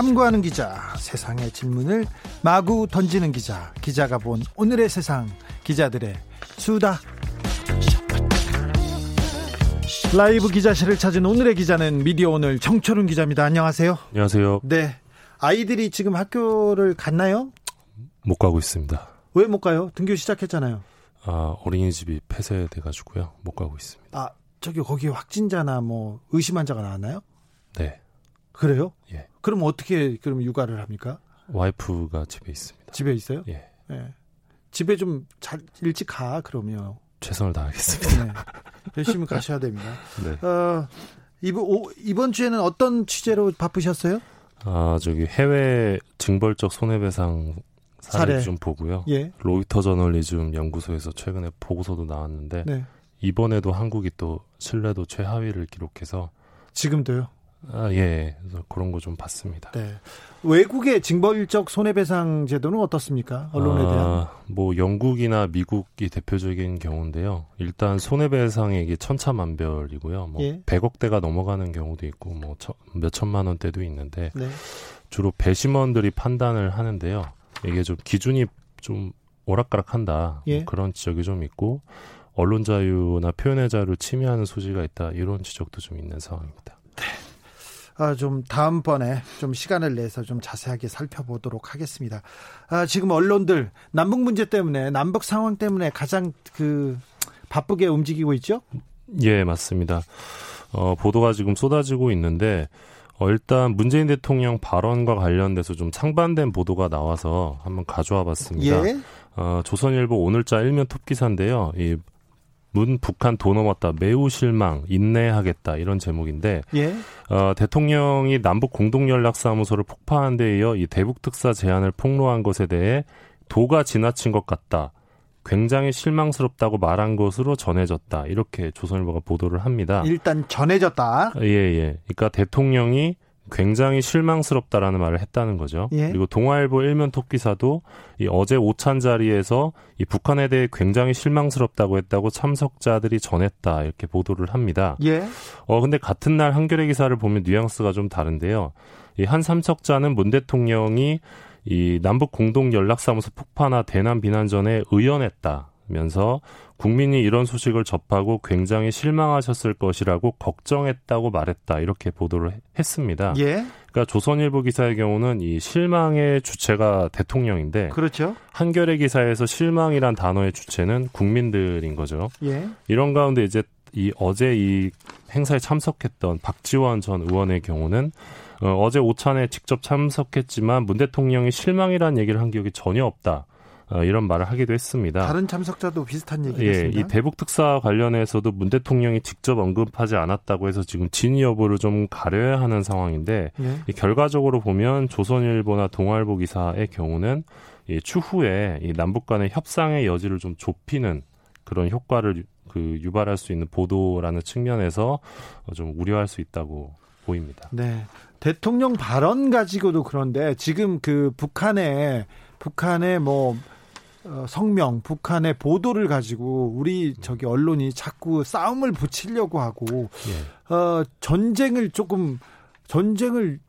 탐구하는 기자, 세상의 질문을 마구 던지는 기자, 기자가 본 오늘의 세상, 기자들의 수다. 라이브 기자실을 찾은 오늘의 기자는 미디어 오늘 정철훈 기자입니다. 안녕하세요. 안녕하세요. 네. 아이들이 지금 학교를 갔나요? 못 가고 있습니다. 왜 못 가요? 등교 시작했잖아요. 아, 어린이집이 폐쇄돼 가지고요. 못 가고 있습니다. 아, 저기 거기 확진자나 뭐 의심 환자가 나왔나요? 네. 그래요? 예. 그럼 어떻게 그럼 육아를 합니까? 와이프가 집에 있습니다. 집에 있어요? 예. 예. 집에 좀 잘 일찍 가 그러면. 최선을 다하겠습니다. 네. 열심히 가셔야 됩니다. 네. 어, 이번 오, 이번 주에는 어떤 취재로 바쁘셨어요? 아, 저기 해외 징벌적 손해배상 사례. 좀 보고요. 예. 로이터 저널리즘 연구소에서 최근에 보고서도 나왔는데 네. 이번에도 한국이 또 신뢰도 최하위를 기록해서 지금도요. 아, 예. 그래서 그런 거 좀 봤습니다. 네. 외국의 징벌적 손해배상 제도는 어떻습니까? 언론에 대한. 아, 뭐 영국이나 미국이 대표적인 경우인데요. 일단 손해배상액이 천차만별이고요. 뭐 예. 100억대가 넘어가는 경우도 있고 뭐몇 천만 원대도 있는데 네. 주로 배심원들이 판단을 하는데요. 이게 좀 기준이 좀 오락가락한다. 예. 뭐 그런 지적이 좀 있고 언론 자유나 표현의 자유를 침해하는 소지가 있다. 이런 지적도 좀 있는 상황입니다. 아, 좀 다음번에 좀 시간을 내서 좀 자세하게 살펴보도록 하겠습니다. 아, 지금 언론들 남북 문제 때문에 남북 상황 때문에 가장 그 바쁘게 움직이고 있죠? 예, 맞습니다. 어, 보도가 지금 쏟아지고 있는데, 어, 일단 문재인 대통령 발언과 관련돼서 좀 상반된 보도가 나와서 한번 가져와 봤습니다. 예. 어, 조선일보 오늘자 일면 톱 기사인데요. 이 문 북한 도 넘었다. 매우 실망, 인내하겠다. 이런 제목인데, 예. 어, 대통령이 남북 공동 연락사무소를 폭파한 데 이어 이 대북 특사 제안을 폭로한 것에 대해 도가 지나친 것 같다. 굉장히 실망스럽다고 말한 것으로 전해졌다. 이렇게 조선일보가 보도를 합니다. 일단 전해졌다. 예, 예. 그러니까 대통령이 굉장히 실망스럽다라는 말을 했다는 거죠. 예. 그리고 동아일보 일면 톱 기사도 이 어제 오찬 자리에서 이 북한에 대해 굉장히 실망스럽다고 했다고 참석자들이 전했다 이렇게 보도를 합니다. 예. 어 근데 같은 날 한겨레 기사를 보면 뉘앙스가 좀 다른데요. 이 한 참석자는 문 대통령이 이 남북 공동 연락사무소 폭파나 대남 비난 전에 의연했다 면서 국민이 이런 소식을 접하고 굉장히 실망하셨을 것이라고 걱정했다고 말했다 이렇게 보도를 해- 했습니다. 예. 그러니까 조선일보 기사의 경우는 이 실망의 주체가 대통령인데 그렇죠. 한겨레 기사에서 실망이란 단어의 주체는 국민들인 거죠. 예. 이런 가운데 이제 이 어제 이 행사에 참석했던 박지원 전 의원의 경우는 어, 어제 오찬에 직접 참석했지만 문 대통령이 실망이라는 얘기를 한 기억이 전혀 없다. 어, 이런 말을 하기도 했습니다. 다른 참석자도 비슷한 얘기를 예, 했습니다. 이 대북 특사 관련해서도 문 대통령이 직접 언급하지 않았다고 해서 지금 진위 여부를 좀 가려야 하는 상황인데 예. 이 결과적으로 보면 조선일보나 동아일보 기사의 경우는 이 추후에 이 남북 간의 협상의 여지를 좀 좁히는 그런 효과를 유- 그 유발할 수 있는 보도라는 측면에서 어, 좀 우려할 수 있다고 보입니다. 네. 대통령 발언 가지고도 그런데 지금 그 북한의 북한의 뭐 어, 성명, 북한의 보도를 가지고 우리 저기 언론이 자꾸 싸움을 붙이려고 하고 예. 어, 전쟁을 조금 전쟁을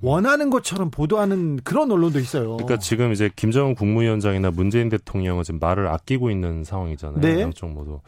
원하는 것처럼 보도하는 그런 언론도 있어요. 그러니까 지금 이제 김정은 국무위원장이나 문재인 대통령은 지금 말을 아끼고 있는 상황이잖아요. 네. 양쪽 모두.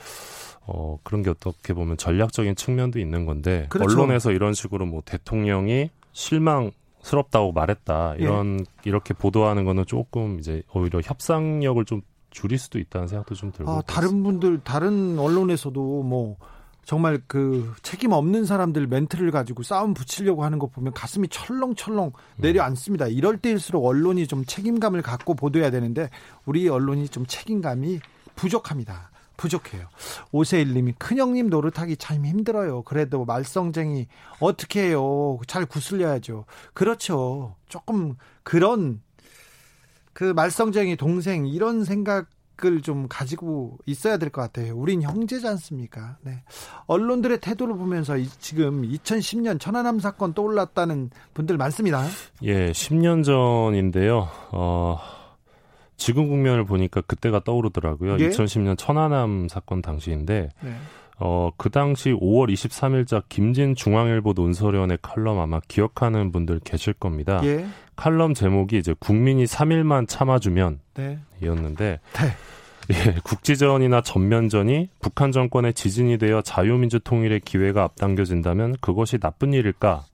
어, 그런 게 어떻게 보면 전략적인 측면도 있는 건데 그렇죠. 언론에서 이런 식으로 뭐 대통령이 실망 스럽다고 말했다. 이런 이렇게 보도하는 거는 조금 이제 오히려 협상력을 좀 줄일 수도 있다는 생각도 좀 들고 아, 다른 분들 다른 언론에서도 뭐 정말 그 책임 없는 사람들 멘트를 가지고 싸움 붙이려고 하는 거 보면 가슴이 철렁철렁 내려앉습니다. 이럴 때일수록 언론이 좀 책임감을 갖고 보도해야 되는데 우리 언론이 좀 책임감이 부족합니다. 부족해요. 오세일님이 큰형님 노릇하기 참 힘들어요. 그래도 말썽쟁이 어떻게 해요? 잘 구슬려야죠. 그렇죠. 조금 그런 그 말썽쟁이 동생 이런 생각 을 좀 가지고 있어야 될 것 같아요. 우린 형제지 않습니까? 네. 언론들의 태도를 보면서 이, 지금 2010년 천안함 사건 떠올랐다는 분들 많습니다. 예, 10년 전인데요. 어, 지금 국면을 보니까 그때가 떠오르더라고요. 예? 2010년 천안함 사건 당시인데 네. 어, 그 당시 5월 23일자 김진 중앙일보 논설위원회 칼럼 아마 기억하는 분들 계실 겁니다. 예. 칼럼 제목이 이제 국민이 3일만 참아주면 네. 이었는데 네. 예, 국지전이나 전면전이 북한 정권의 지진이 되어 자유민주 통일의 기회가 앞당겨진다면 그것이 나쁜 일일까?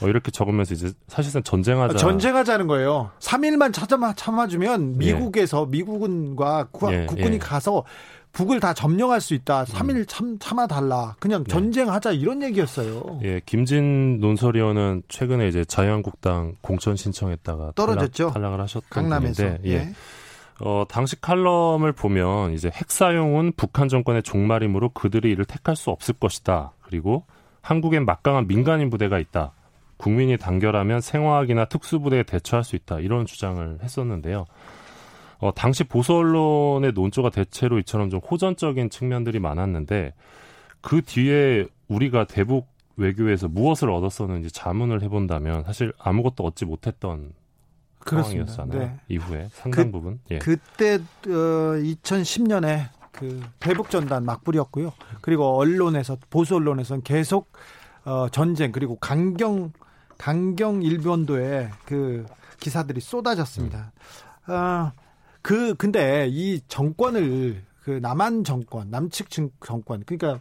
어, 이렇게 적으면서 이제 사실상 전쟁하자. 아, 전쟁하자는 거예요. 3일만 찾아 참아주면 예. 미국에서 예. 미국군과 구, 예, 국군이 예. 가서 북을 다 점령할 수 있다. 3일 음. 참 참아달라. 그냥 네. 전쟁하자 이런 얘기였어요. 예, 김진 논설위원은 최근에 이제 자유한국당 공천 신청했다가 떨어졌죠. 탈락, 을 하셨던 강남에서. 분인데, 예. 예. 어, 당시 칼럼을 보면 이제 핵 사용은 북한 정권의 종말이므로 그들이 이를 택할 수 없을 것이다. 그리고 한국엔 막강한 민간인 부대가 있다. 국민이 단결하면 생화학이나 특수부대에 대처할 수 있다. 이런 주장을 했었는데요. 어, 당시 보수 언론의 논조가 대체로 이처럼 좀 호전적인 측면들이 많았는데 그 뒤에 우리가 대북 외교에서 무엇을 얻었었는지 자문을 해본다면 사실 아무것도 얻지 못했던 그렇습니다. 상황이었잖아요. 네. 이후에 상당 그, 부분. 예. 그때 어, 2010년에 그 대북 전단 막불이었고요. 그리고 언론에서 보수 언론에서는 계속 어, 전쟁 그리고 강경 강경 일본도에 그 기사들이 쏟아졌습니다. 음. 어, 그 근데 이 정권을 그 남한 정권, 남측 정권, 그러니까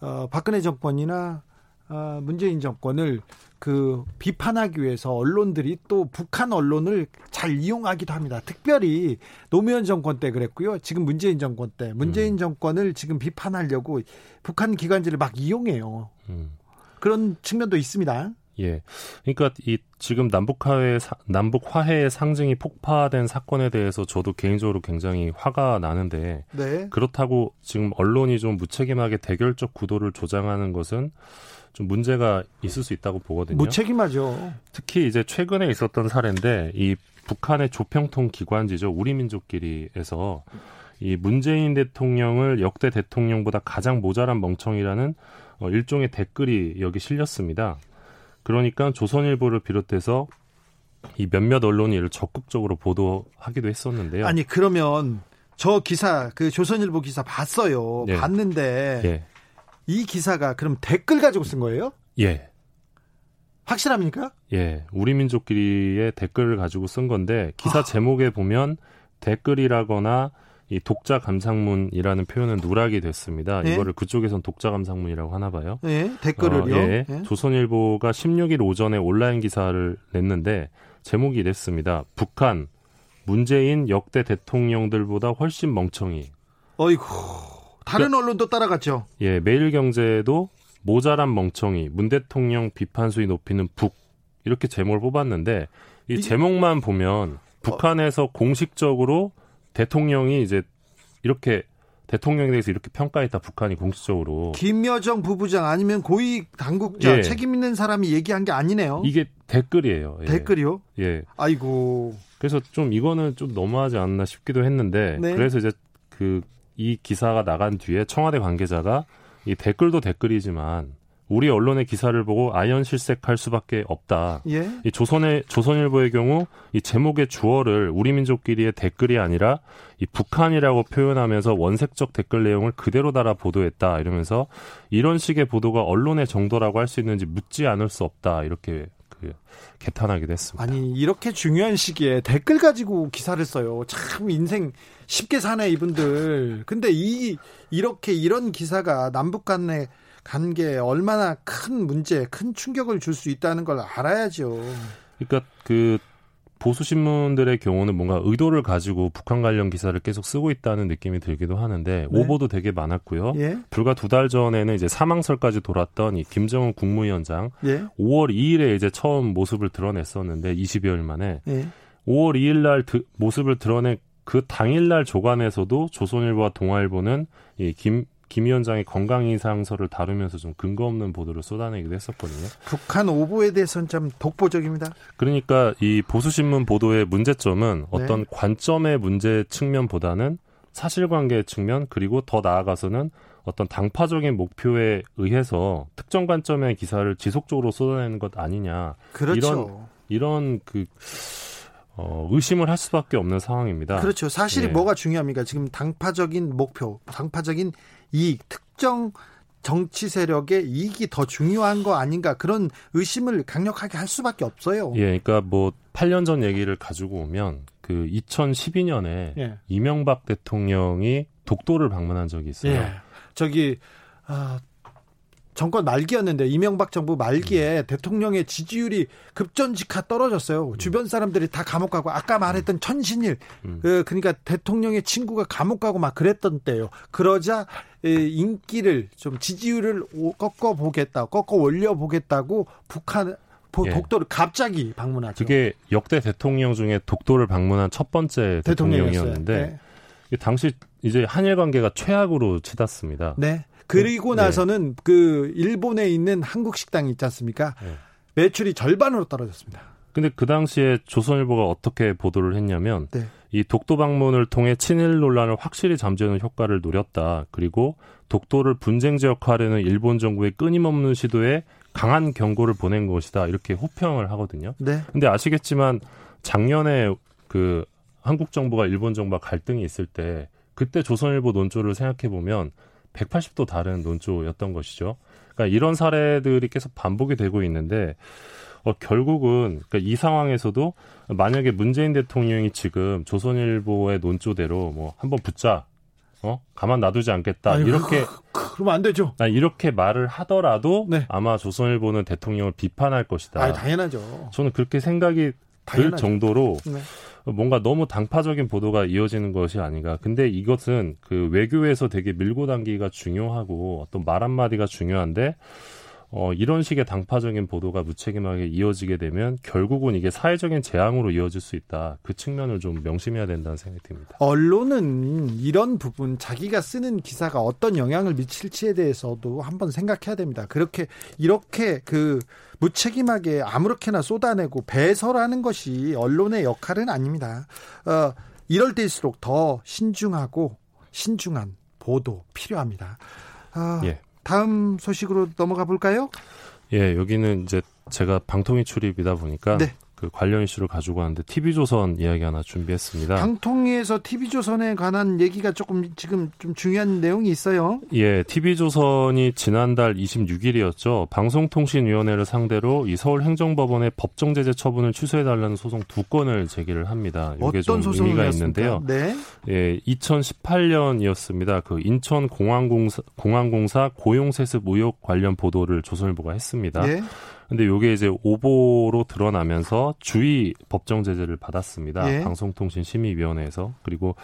어 박근혜 정권이나 어 문재인 정권을 그 비판하기 위해서 언론들이 또 북한 언론을 잘 이용하기도 합니다. 특별히 노무현 정권 때 그랬고요. 지금 문재인 정권 때 문재인 음. 정권을 지금 비판하려고 북한 기관지를 막 이용해요. 음. 그런 측면도 있습니다. 예. 그러니까 이 지금 남북 화해 남북 화해의 상징이 폭파된 사건에 대해서 저도 개인적으로 굉장히 화가 나는데 네. 그렇다고 지금 언론이 좀 무책임하게 대결적 구도를 조장하는 것은 좀 문제가 있을 수 있다고 보거든요. 무책임하죠. 특히 이제 최근에 있었던 사례인데 이 북한의 조평통 기관지죠. 우리민족끼리에서 이 문재인 대통령을 역대 대통령보다 가장 모자란 멍청이라는 어, 일종의 댓글이 여기 실렸습니다. 그러니까 조선일보를 비롯해서 이 몇몇 언론이 이를 적극적으로 보도하기도 했었는데요. 아니 그러면 저 기사 그 조선일보 기사 봤어요. 네. 봤는데 네. 이 기사가 그럼 댓글 가지고 쓴 거예요? 예. 확실합니까? 예. 우리 민족끼리의 댓글을 가지고 쓴 건데 기사 아. 제목에 보면 댓글이라거나 이 독자 감상문이라는 표현은 누락이 됐습니다. 네? 이거를 그쪽에선 독자 감상문이라고 하나 봐요. 네? 댓글을요? 어, 예. 네? 조선일보가 16일 오전에 온라인 기사를 냈는데 제목이 이랬습니다. 북한 문재인 역대 대통령들보다 훨씬 멍청이. 어이구. 다른 그, 언론도 따라갔죠. 예, 매일경제도 모자란 멍청이, 문 대통령 비판 수위 높이는 북 이렇게 제목을 뽑았는데 이, 이 제목만 보면 북한에서 어. 공식적으로 대통령이 이제 이렇게 대통령에 대해서 이렇게 평가했다 북한이 공식적으로 김여정 부부장 아니면 고위 당국자 예. 책임 있는 사람이 얘기한 게 아니네요. 이게 댓글이에요. 예. 댓글이요? 예. 아이고. 그래서 좀 이거는 좀 너무하지 않나 싶기도 했는데 네. 그래서 이제 그 이 기사가 나간 뒤에 청와대 관계자가 이 댓글도 댓글이지만 우리 언론의 기사를 보고 아연 실색할 수밖에 없다. 예? 이 조선의 조선일보의 경우 이 제목의 주어를 우리 민족끼리의 댓글이 아니라 이 북한이라고 표현하면서 원색적 댓글 내용을 그대로 달아 보도했다 이러면서 이런 식의 보도가 언론의 정도라고 할 수 있는지 묻지 않을 수 없다 이렇게 그 개탄하기도 했습니다. 아니 이렇게 중요한 시기에 댓글 가지고 기사를 써요. 참 인생 쉽게 사네 이분들. 근데 이 이렇게 이런 기사가 남북 간 의 간게 얼마나 큰 문제, 큰 충격을 줄 수 있다는 걸 알아야죠. 그러니까 그 보수 신문들의 경우는 뭔가 의도를 가지고 북한 관련 기사를 계속 쓰고 있다는 느낌이 들기도 하는데 네. 오보도 되게 많았고요. 예? 불과 두 달 전에는 이제 사망설까지 돌았던 이 김정은 국무위원장 예? 5월 2일에 이제 처음 모습을 드러냈었는데 20여일 만에 예? 5월 2일 날 드, 모습을 드러낸 그 당일날 조간에서도 조선일보와 동아일보는 이 김 김 위원장의 건강 이상서를 다루면서 좀 근거 없는 보도를 쏟아내기도 했었거든요. 북한 오보에 대해서는 좀 독보적입니다. 그러니까 이 보수신문 보도의 문제점은 어떤 네. 관점의 문제 측면보다는 사실관계 측면 그리고 더 나아가서는 어떤 당파적인 목표에 의해서 특정 관점의 기사를 지속적으로 쏟아내는 것 아니냐. 그렇죠. 이런 이런 그 어, 의심을 할 수밖에 없는 상황입니다. 그렇죠. 사실이 예. 뭐가 중요합니까? 지금 당파적인 목표, 당파적인 이익, 특정 정치 세력의 이익이 더 중요한 거 아닌가 그런 의심을 강력하게 할 수밖에 없어요. 예, 그러니까 뭐 8년 전 얘기를 가지고 오면 그 2012년에 예. 이명박 대통령이 독도를 방문한 적이 있어요. 예. 저기 아, 정권 말기였는데 이명박 정부 말기에 음. 대통령의 지지율이 급전직하 떨어졌어요. 음. 주변 사람들이 다 감옥 가고 아까 말했던 천신일 음. 그, 그러니까 대통령의 친구가 감옥 가고 막 그랬던 때요. 그러자 인기를 좀 지지율을 꺾어 보겠다, 꺾어 올려 보겠다고 북한 예. 독도를 갑자기 방문하죠. 그게 역대 대통령 중에 독도를 방문한 첫 번째 대통령이었는데 네. 당시 이제 한일 관계가 최악으로 치닫습니다. 네. 그리고 네. 나서는 그 일본에 있는 한국 식당 있지 않습니까? 네. 매출이 절반으로 떨어졌습니다. 근데 그 당시에 조선일보가 어떻게 보도를 했냐면 네. 이 독도 방문을 통해 친일 논란을 확실히 잠재우는 효과를 노렸다. 그리고 독도를 분쟁 지역화하려는 일본 정부의 끊임없는 시도에 강한 경고를 보낸 것이다. 이렇게 호평을 하거든요. 네. 근데 아시겠지만 작년에 그 한국 정부가 일본 정부와 갈등이 있을 때 그때 조선일보 논조를 생각해 보면 180도 다른 논조였던 것이죠. 그러니까 이런 사례들이 계속 반복이 되고 있는데 어, 결국은 그러니까 이 상황에서도 만약에 문재인 대통령이 지금 조선일보의 논조대로 뭐 한번 붙자 어 가만 놔두지 않겠다 아니, 이렇게 그, 그러면 안 되죠. 아, 이렇게 말을 하더라도 네. 아마 조선일보는 대통령을 비판할 것이다. 아, 당연하죠. 저는 그렇게 생각이 들 정도로 네. 뭔가 너무 당파적인 보도가 이어지는 것이 아닌가. 근데 이것은 그 외교에서 되게 밀고 당기가 중요하고 어떤 말 한마디가 중요한데 어, 이런 식의 당파적인 보도가 무책임하게 이어지게 되면 결국은 이게 사회적인 재앙으로 이어질 수 있다. 그 측면을 좀 명심해야 된다는 생각이 듭니다. 언론은 이런 부분 자기가 쓰는 기사가 어떤 영향을 미칠지에 대해서도 한번 생각해야 됩니다. 그렇게 이렇게 그 무책임하게 아무렇게나 쏟아내고 배설하는 것이 언론의 역할은 아닙니다. 어, 이럴 때일수록 더 신중하고 신중한 보도 필요합니다. 어, 예. 다음 소식으로 넘어가 볼까요? 예, 여기는 이제 제가 방통위 출입이다 보니까 네. 그 관련 이슈를 가지고 왔는데 TV조선 이야기 하나 준비했습니다. 방통위에서 TV조선에 관한 얘기가 조금 지금 좀 중요한 내용이 있어요. 예, TV조선이 지난달 26일이었죠. 방송통신위원회를 상대로 이 서울행정법원의 법정 제재 처분을 취소해달라는 소송 두 건을 제기를 합니다. 이게 좀 의미가 있는데요. 네. 예, 2018년이었습니다. 그 인천 공항공사 공항공사 고용세습 의혹 관련 보도를 조선일보가 했습니다. 네. 근데 요게 이제 오보로 드러나면서 주의 법정 제재를 받았습니다. 예. 방송통신심의위원회에서 그리고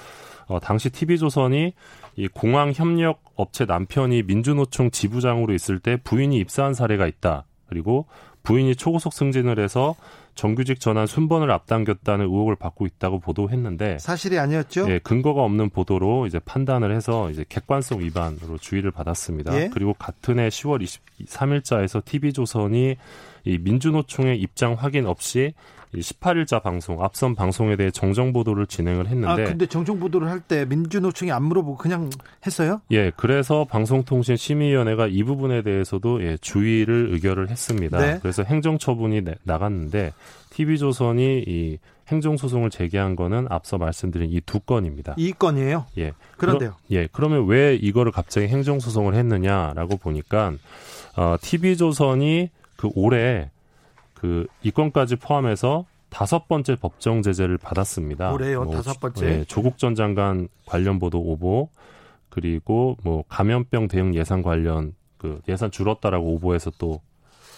어, 당시 TV조선이 이 공항 협력 업체 남편이 민주노총 지부장으로 있을 때 부인이 입사한 사례가 있다. 그리고 부인이 초고속 승진을 해서 정규직 전환 순번을 앞당겼다는 의혹을 받고 있다고 보도했는데 사실이 아니었죠? 예, 근거가 없는 보도로 이제 판단을 해서 이제 객관성 위반으로 주의를 받았습니다. 예? 그리고 같은 해 10월 23일자에서 TV조선이 이 민주노총의 입장 확인 없이 18일자 방송, 앞선 방송에 대해 정정 보도를 진행을 했는데. 아, 근데 정정 보도를 할 때 민주노총이 안 물어보고 그냥 했어요? 예, 그래서 방송통신 심의위원회가 이 부분에 대해서도 예, 주의를 의결을 했습니다. 네. 그래서 행정처분이 나갔는데 TV조선이 이 행정소송을 제기한 거는 앞서 말씀드린 이 두 건입니다. 이 건이에요? 예. 그런데요? 그러, 예. 그러면 왜 이거를 갑자기 행정소송을 했느냐라고 보니까 어, TV조선이 그 올해 그 이건까지 포함해서 다섯 번째 법정 제재를 받았습니다. 올해요, 뭐, 다섯 번째. 예, 조국 전 장관 관련 보도 오보 그리고 뭐 감염병 대응 예산 관련 그 예산 줄었다라고 오보해서 또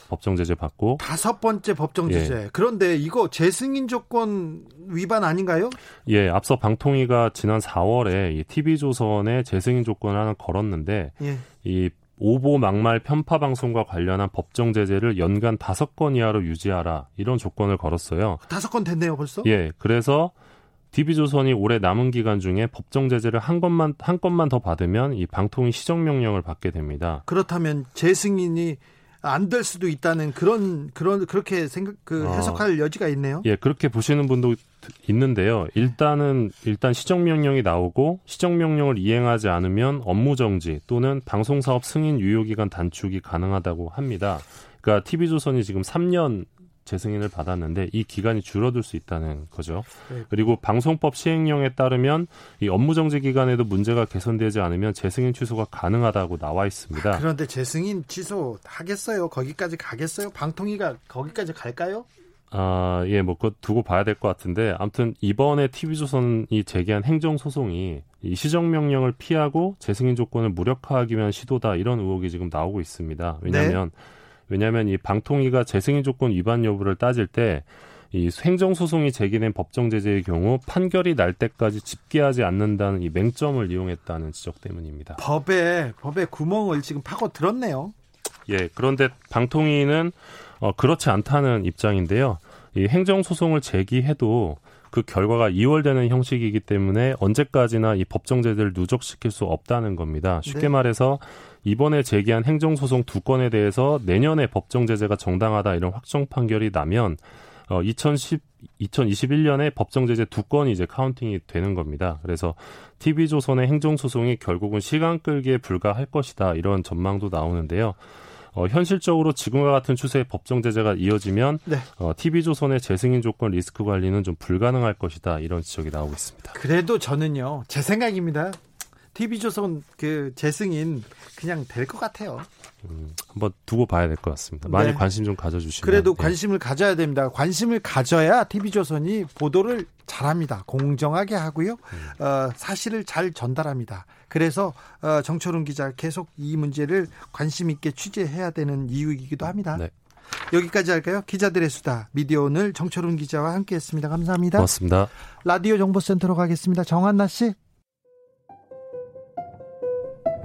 법정 제재 받고 다섯 번째 법정 예. 제재. 예. 그런데 이거 재승인 조건 위반 아닌가요? 예, 앞서 방통위가 지난 4월에 이 TV조선에 재승인 조건을 하나 걸었는데 예. 이 오보 막말 편파 방송과 관련한 법정 제재를 연간 다섯 건 이하로 유지하라 이런 조건을 걸었어요. 다섯 건 됐네요 벌써? 예, 그래서 DB조선이 올해 남은 기간 중에 법정 제재를 한 건만 한 건만 더 받으면 이 방통위 시정 명령을 받게 됩니다. 그렇다면 재승인이 안 될 수도 있다는 그런 그런 그렇게 생각 그 어. 해석할 어, 여지가 있네요. 예, 그렇게 보시는 분도 있는데요. 일단은 일단 시정 명령이 나오고 시정 명령을 이행하지 않으면 업무 정지 또는 방송 사업 승인 유효 기간 단축이 가능하다고 합니다. 그러니까 TV조선이 지금 3년 재승인을 받았는데 이 기간이 줄어들 수 있다는 거죠. 네. 그리고 방송법 시행령에 따르면 이 업무 정지 기간에도 문제가 개선되지 않으면 재승인 취소가 가능하다고 나와 있습니다. 아, 그런데 재승인 취소 하겠어요? 거기까지 가겠어요? 방통위가 거기까지 갈까요? 아, 예, 뭐, 그거 두고 봐야 될 것 같은데, 아무튼 이번에 TV조선이 제기한 행정소송이 이 시정명령을 피하고 재승인 조건을 무력화하기 위한 시도다, 이런 의혹이 지금 나오고 있습니다. 왜냐하면 네. 왜냐하면 이 방통위가 재승인 조건 위반 여부를 따질 때 이 행정소송이 제기된 법정 제재의 경우 판결이 날 때까지 집계하지 않는다는 이 맹점을 이용했다는 지적 때문입니다. 법에 법에 구멍을 지금 파고 들었네요. 예, 그런데 방통위는 어, 그렇지 않다는 입장인데요. 이 행정소송을 제기해도 그 결과가 이월되는 형식이기 때문에 언제까지나 이 법정 제재를 누적시킬 수 없다는 겁니다. 쉽게 네. 말해서 이번에 제기한 행정소송 두 건에 대해서 내년에 법정 제재가 정당하다 이런 확정 판결이 나면 어 2010, 2021년에 법정 제재 두 건이 이제 카운팅이 되는 겁니다. 그래서 TV조선의 행정소송이 결국은 시간 끌기에 불과할 것이다 이런 전망도 나오는데요. 어, 현실적으로 지금과 같은 추세의 법정 제재가 이어지면 네. 어, TV조선의 재승인 조건 리스크 관리는 좀 불가능할 것이다 이런 지적이 나오고 있습니다. 그래도 저는요 제 생각입니다. TV조선 그 재승인 그냥 될 것 같아요. 음, 한번 두고 봐야 될 것 같습니다. 많이 네. 관심 좀 가져주시면. 그래도 네. 관심을 가져야 됩니다. 관심을 가져야 TV조선이 보도를 잘합니다. 공정하게 하고요. 음. 어, 사실을 잘 전달합니다. 그래서 어, 정철훈 기자 계속 이 문제를 관심 있게 취재해야 되는 이유이기도 합니다. 네. 여기까지 할까요? 기자들의 수다 미디어 오늘 정철훈 기자와 함께했습니다. 감사합니다. 고맙습니다. 라디오 정보센터로 가겠습니다. 정한나 씨.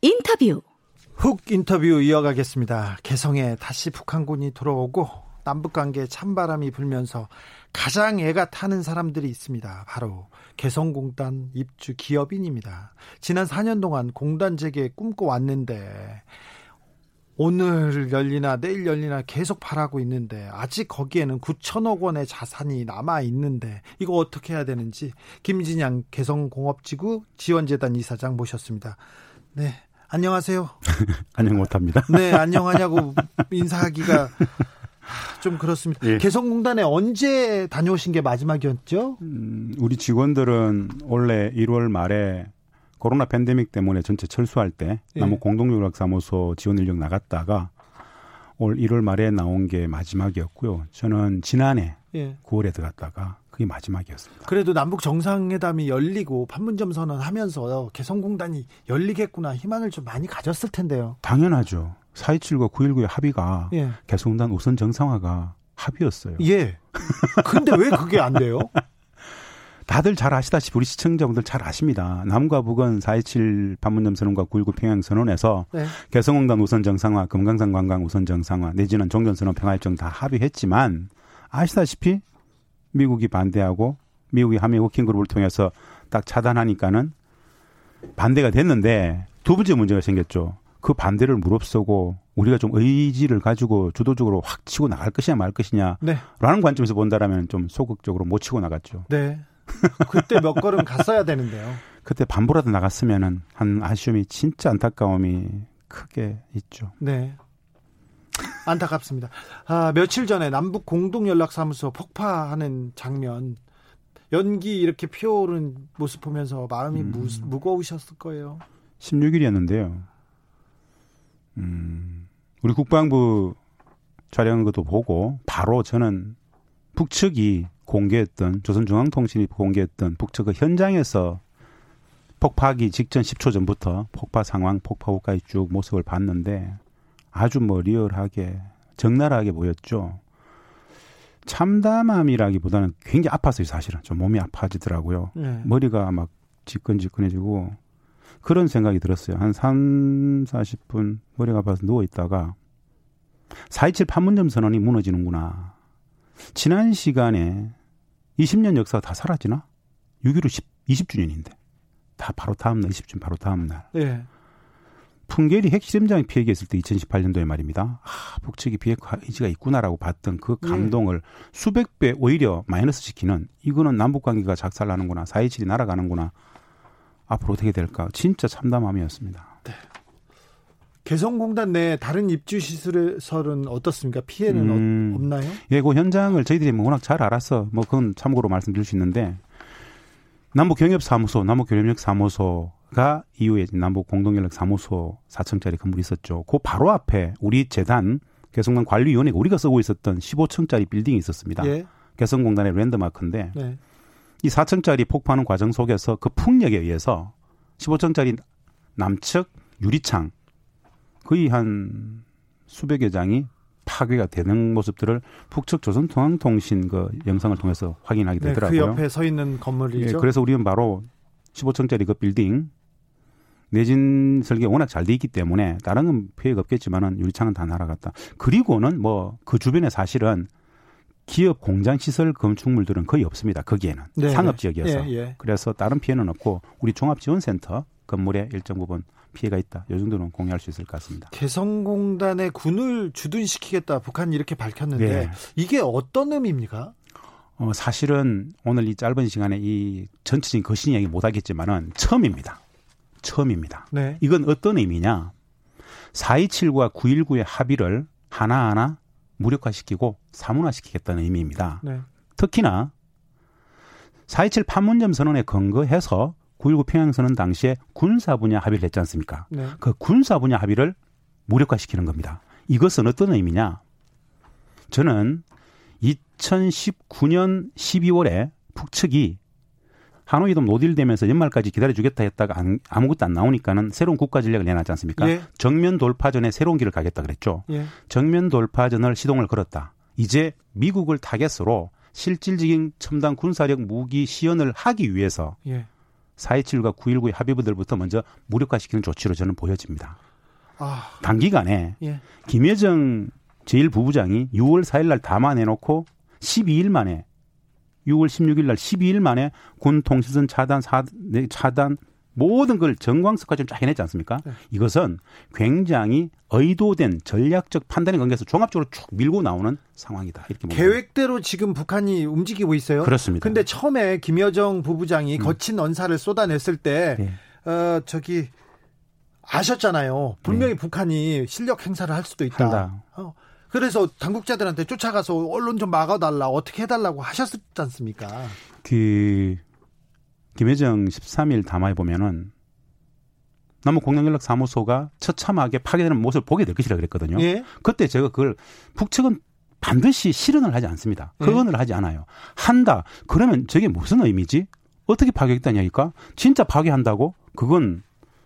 인터뷰. 훅 인터뷰 이어가겠습니다. 개성에 다시 북한군이 들어오고 남북 관계에 찬바람이 불면서 가장 애가 타는 사람들이 있습니다. 바로 개성공단 입주 기업인입니다. 지난 4년 동안 공단 재개 꿈꿔왔는데 오늘 열리나 내일 열리나 계속 바라고 있는데 아직 거기에는 9천억 원의 자산이 남아 있는데 이거 어떻게 해야 되는지 김진양 개성공업지구 지원재단 이사장 모셨습니다. 네. 안녕하세요. 안녕 못합니다. 네, 안녕하냐고 인사하기가 좀 그렇습니다. 예. 개성공단에 언제 다녀오신 게 마지막이었죠? 음, 우리 직원들은 원래 1월 말에 코로나 팬데믹 때문에 전체 철수할 때 예. 남북 공동연락사무소 지원 인력 나갔다가 올 1월 말에 나온 게 마지막이었고요. 저는 지난해 예. 9월에 들어갔다가 그게 마지막이었습니다. 그래도 남북 정상회담이 열리고 판문점 선언하면서 개성공단이 열리겠구나 희망을 좀 많이 가졌을 텐데요. 당연하죠. 4.27과 9.19의 합의가 예. 개성공단 우선 정상화가 합의였어요. 예. 근데 왜 그게 안 돼요? 다들 잘 아시다시피 우리 시청자분들 잘 아십니다. 남과 북은 4.27 판문점 선언과 9.19 평양 선언에서 네. 개성공단 우선 정상화, 금강산 관광 우선 정상화, 내지는 종전선언 평화일정 다 합의했지만 아시다시피 미국이 반대하고 미국이 한미 워킹그룹을 통해서 딱 차단하니까는 반대가 됐는데 두 번째 문제가 생겼죠. 그 반대를 무릅쓰고 우리가 좀 의지를 가지고 주도적으로 확 치고 나갈 것이냐 말 것이냐라는 네. 관점에서 본다라면 좀 소극적으로 못 치고 나갔죠. 네. 그때 몇 걸음 갔어야 되는데요. 그때 반보라도 나갔으면은 한 아쉬움이 진짜 안타까움이 크게 있죠. 네. 안타깝습니다. 아, 며칠 전에 남북 공동 연락사무소 폭파하는 장면 연기 이렇게 피어오른 모습 보면서 마음이 음. 무, 무거우셨을 거예요. 16일이었는데요. 음, 우리 국방부 촬영한 것도 보고 바로 저는 북측이 공개했던 조선중앙통신이 공개했던 북측의 현장에서 폭파하기 직전 10초 전부터 폭파 상황, 폭파 후까지 쭉 모습을 봤는데 아주 뭐 리얼하게 적나라하게 보였죠. 참담함이라기보다는 굉장히 아팠어요, 사실은. 좀 몸이 아파지더라고요. 네. 머리가 막 지끈지끈해지고 그런 생각이 들었어요. 한 3, 40분 머리가 아파서 누워 있다가 4.27 판문점 선언이 무너지는구나. 지난 시간에 20년 역사가 다 사라지나? 6.15 10, 20주년인데. 다 바로 다음날, 20주년 바로 다음날. 네. 풍계리 핵실험장에 피해가 있을 때 2018년도에 말입니다. 아, 북측이 비핵 화 의지가 있구나라고 봤던 그 네. 감동을 네. 수백 배 오히려 마이너스 시키는 이거는 남북 관계가 작살나는구나. 4.27이 날아가는구나. 앞으로 어떻게 될까? 진짜 참담함이었습니다. 네. 개성공단 내 다른 입주 시설은 어떻습니까? 피해는 음, 없나요? 예, 그 현장을 저희들이 뭐 워낙 잘 알아서 뭐 그건 참고로 말씀드릴 수 있는데 남북 경협 사무소, 남북 교류협력 사무소 가 이후에 남북 공동연락 사무소 4층짜리 건물이 있었죠. 그 바로 앞에 우리 재단 개성공 관리위원회가 우리가 쓰고 있었던 15층짜리 빌딩이 있었습니다. 예. 개성공단의 랜드마크인데 네. 이 4층짜리 폭파하는 과정 속에서 그 풍력에 의해서 15층짜리 남측 유리창 거의 한 수백여 장이 파괴가 되는 모습들을 북측 조선통항통신 그 영상을 통해서 확인하게 되더라고요. 네, 그 옆에 서 있는 건물이죠. 예, 그래서 우리는 바로 15층짜리 그 빌딩 내진 설계가 워낙 잘 돼 있기 때문에 다른 건 피해가 없겠지만은 유리창은 다 날아갔다. 그리고는 뭐 그 주변에 사실은 기업 공장 시설 건축물들은 거의 없습니다. 거기에는 네 상업 지역이어서 예, 예. 그래서 다른 피해는 없고 우리 종합지원센터 건물에 일정 부분 피해가 있다. 이 정도는 공유할 수 있을 것 같습니다. 개성공단에 군을 주둔시키겠다. 북한이 이렇게 밝혔는데 네. 이게 어떤 의미입니까? 어, 사실은 오늘 이 짧은 시간에 이 전체적인 거신 이야기 못 하겠지만은 처음입니다. 처음입니다. 네. 이건 어떤 의미냐? 4.27과 9.19의 합의를 하나하나 무력화시키고 사문화시키겠다는 의미입니다. 네. 특히나 4.27 판문점 선언에 근거해서 9.19 평양선언 당시에 군사 분야 합의를 했지 않습니까? 네. 그 군사 분야 합의를 무력화시키는 겁니다. 이것은 어떤 의미냐? 저는 2019년 12월에 북측이 하노이도 노딜되면서 연말까지 기다려주겠다 했다가 아무것도 안 나오니까는 새로운 국가 전략을 내놨지 않습니까? 예. 정면 돌파전에 새로운 길을 가겠다 그랬죠. 예. 정면 돌파전을 시동을 걸었다. 이제 미국을 타겟으로 실질적인 첨단 군사력 무기 시연을 하기 위해서 예. 4.27과 9.19의 합의부들부터 먼저 무력화시키는 조치로 저는 보여집니다. 아. 단기간에 예. 김여정 제1부부장이 6월 4일 날 담아내놓고 12일 만에 6월 16일 날 12일 만에 군 통신선 차단, 사, 네, 차단 모든 걸 정광석까지 쫙 해냈지 않습니까? 네. 이것은 굉장히 의도된 전략적 판단의 관계에서 종합적으로 쭉 밀고 나오는 상황이다. 이렇게 계획대로 지금 북한이 움직이고 있어요. 그렇습니다. 근데 처음에 김여정 부부장이 음. 거친 언사를 쏟아냈을 때, 네. 어, 저기, 아셨잖아요. 분명히 네. 북한이 실력 행사를 할 수도 있다. 어, 그래서 당국자들한테 쫓아가서 언론 좀 막아달라 어떻게 해달라고 하셨지 않습니까? 그 김혜정 13일 담화에 보면은 남북 공영연락 사무소가 처참하게 파괴되는 모습을 보게 될 것이라 그랬거든요. 예? 그때 제가 그걸 북측은 반드시 실현을 하지 않습니다. 그건을 예? 하지 않아요. 한다. 그러면 저게 무슨 의미지? 어떻게 파괴했다는 이야기일까? 진짜 파괴한다고? 그건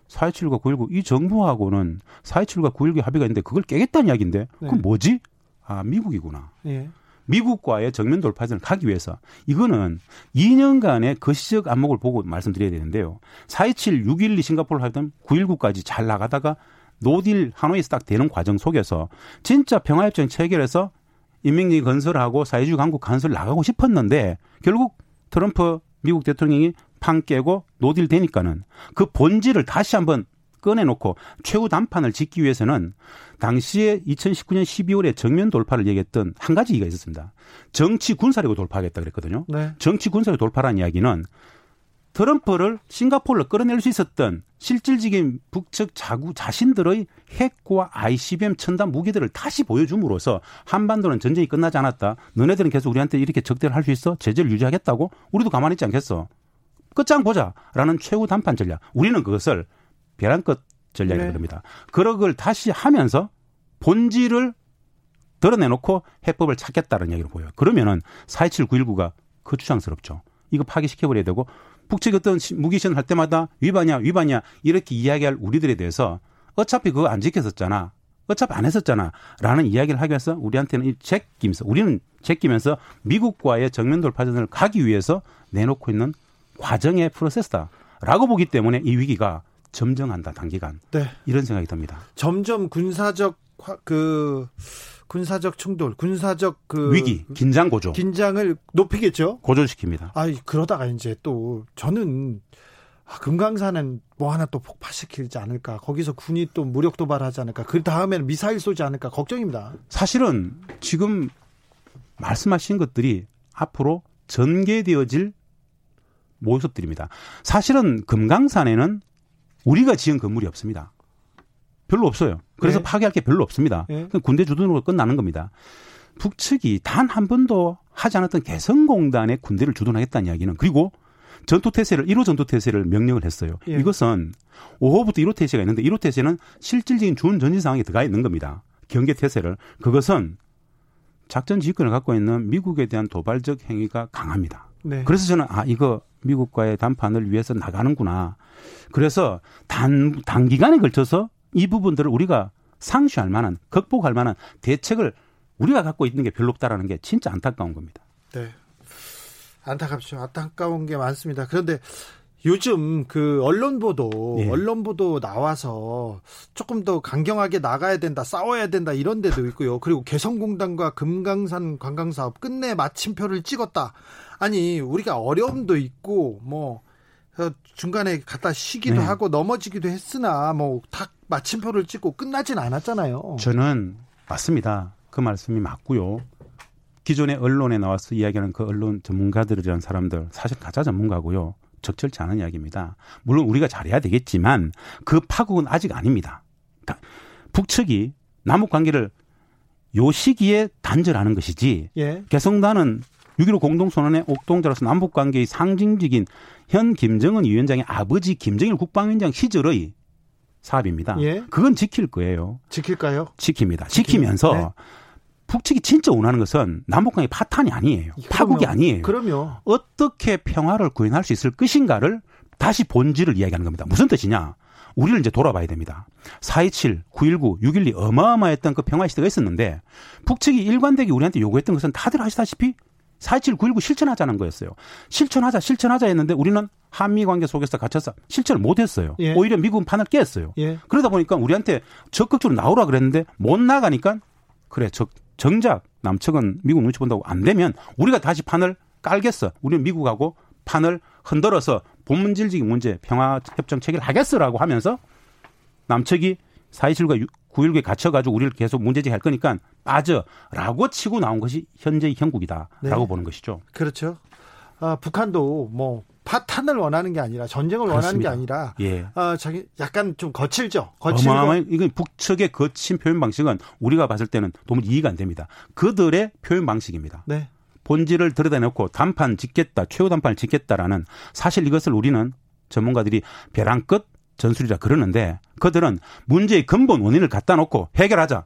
4.27과 9.19 이 정부하고는 4.27과 9.19 합의가 있는데 그걸 깨겠다는 이야기인데 네. 그건 네. 뭐지? 아 미국이구나. 네. 미국과의 정면 돌파전을 가기 위해서 이거는 2년간의 거시적 안목을 보고 말씀드려야 되는데요. 4.27, 6.12 싱가포르 하던 9.19까지 잘 나가다가 노딜 하노이에서 딱 되는 과정 속에서 진짜 평화협정 체결해서 인민이 건설하고 사회주의 강국 간설 나가고 싶었는데 결국 트럼프 미국 대통령이 판 깨고 no deal 되니까는 그 본질을 다시 한번 꺼내놓고 최후 담판을 짓기 위해서는 당시에 2019년 12월에 정면 돌파를 얘기했던 한 가지 얘기가 있었습니다. 정치 군사력으로 돌파하겠다 그랬거든요. 네. 정치 군사력 돌파라는 이야기는 트럼프를 싱가포르를 끌어낼 수 있었던 실질적인 북측 자구 자신들의 핵과 ICBM 첨단 무기들을 다시 보여줌으로써 한반도는 전쟁이 끝나지 않았다. 너네들은 계속 우리한테 이렇게 적대를 할 수 있어? 제재를 유지하겠다고? 우리도 가만히 있지 않겠어? 끝장 보자라는 최후 단판 전략. 우리는 그것을 벼랑 끝 전략이라고 네. 합니다. 그런 걸 다시 하면서 본질을 드러내놓고 해법을 찾겠다는 얘기를 보여요. 그러면은 4.27 9.19가 그 주장스럽죠. 이거 파기시켜버려야 되고 북측 어떤 무기시전 할 때마다 위반이야 위반이야 이렇게 이야기할 우리들에 대해서 어차피 그거 안 지켰었잖아. 어차피 안 했었잖아. 라는 이야기를 하기 위해서 우리한테는 이 제끼면서 우리는 제끼면서 미국과의 정면 돌파전을 가기 위해서 내놓고 있는 과정의 프로세스다. 라고 보기 때문에 이 위기가 점정한다 단기간. 네. 이런 생각이 듭니다. 점점 군사적 그 군사적 충돌, 군사적 그 위기, 긴장 고조, 긴장을 높이겠죠. 고조시킵니다. 아, 그러다가 이제 또 저는 아, 금강산은 뭐 하나 또 폭파시키지 않을까. 거기서 군이 또 무력 도발하지 않을까. 그 다음에는 미사일 쏘지 않을까 걱정입니다. 사실은 지금 말씀하신 것들이 앞으로 전개되어질 모습들입니다. 사실은 금강산에는 우리가 지은 건물이 없습니다. 별로 없어요. 그래서 네. 파괴할 게 별로 없습니다. 네. 군대 주둔으로 끝나는 겁니다. 북측이 단 한 번도 하지 않았던 개성공단의 군대를 주둔하겠다는 이야기는 그리고 전투 태세를 1호 전투 태세를 명령을 했어요. 예. 이것은 5호부터 1호 태세가 있는데 1호 태세는 실질적인 준 전진 상황에 들어가 있는 겁니다. 경계 태세를 그것은 작전 지휘권을 갖고 있는 미국에 대한 도발적 행위가 강합니다. 네. 그래서 저는 아 이거 미국과의談판을 위해서 나가는구나. 그래서 단 단기간에 걸쳐서 이 부분들을 우리가 상쇄할 만한 극복할 만한 대책을 우리가 갖고 있는 게 별로 없다라는 게 진짜 안타까운 겁니다. 네. 안타깝죠. 안타까운 게 많습니다. 그런데 요즘 그 언론 보도 예. 언론 보도 나와서 조금 더 강경하게 나가야 된다, 싸워야 된다 이런 데도 있고요. 그리고 개성공단과 금강산 관광 사업 끝내 마침표를 찍었다. 아니 우리가 어려움도 있고 뭐 어, 중간에 갖다 쉬기도 네. 하고 넘어지기도 했으나 뭐다 마침표를 찍고 끝나진 않았잖아요. 저는 맞습니다. 그 말씀이 맞고요. 기존의 언론에 나와서 이야기하는 그 언론 전문가들이라는 사람들 사실 가짜 전문가고요. 적절치 않은 이야기입니다. 물론 우리가 잘해야 되겠지만 그 파국은 아직 아닙니다. 그러니까 북측이 남북 관계를 요 시기에 단절하는 것이지 예. 개성단은 6.15 공동선언의 옥동자로서 남북 관계의 상징적인 현 김정은 위원장의 아버지 김정일 국방위원장 시절의 사업입니다. 예. 그건 지킬 거예요. 지킬까요? 지킵니다. 지키면서 네. 북측이 진짜 원하는 것은 남북관계 파탄이 아니에요. 그럼요. 파국이 아니에요. 그럼요. 어떻게 평화를 구현할 수 있을 것인가를 다시 본질을 이야기하는 겁니다. 무슨 뜻이냐? 우리를 이제 돌아봐야 됩니다. 4.27, 9.19, 6.12 어마어마했던 그 평화 시대가 있었는데 북측이 일관되게 우리한테 요구했던 것은 다들 아시다시피 4.27, 9.19 실천하자는 거였어요. 실천하자, 실천하자 했는데 우리는 한미 관계 속에서 갇혀서 실천을 못 했어요. 예. 오히려 미국은 판을 깼어요. 예. 그러다 보니까 우리한테 적극적으로 나오라 그랬는데 못 나가니까 그래, 적, 정작 남측은 미국 눈치 본다고 안 되면 우리가 다시 판을 깔겠어. 우리는 미국하고 판을 흔들어서 본문질적인 문제 평화협정 체결 하겠어라고 하면서 남측이 4.27과 9.19에 갇혀가지고 우리를 계속 문제제기할 거니까 빠져라고 치고 나온 것이 현재의 형국이다라고 네. 보는 것이죠. 그렇죠. 아, 북한도 뭐 파탄을 원하는 게 아니라 전쟁을 그렇습니다. 원하는 게 아니라 예. 어, 자기 약간 좀 거칠죠. 거칠고 어마어마한 이건 북측의 거친 표현 방식은 우리가 봤을 때는 도무지 이해가 안 됩니다. 그들의 표현 방식입니다. 네. 본질을 들여다놓고 단판 짓겠다, 최후 단판을 짓겠다라는 사실 이것을 우리는 전문가들이 벼랑 끝 전술이라 그러는데 그들은 문제의 근본 원인을 갖다 놓고 해결하자.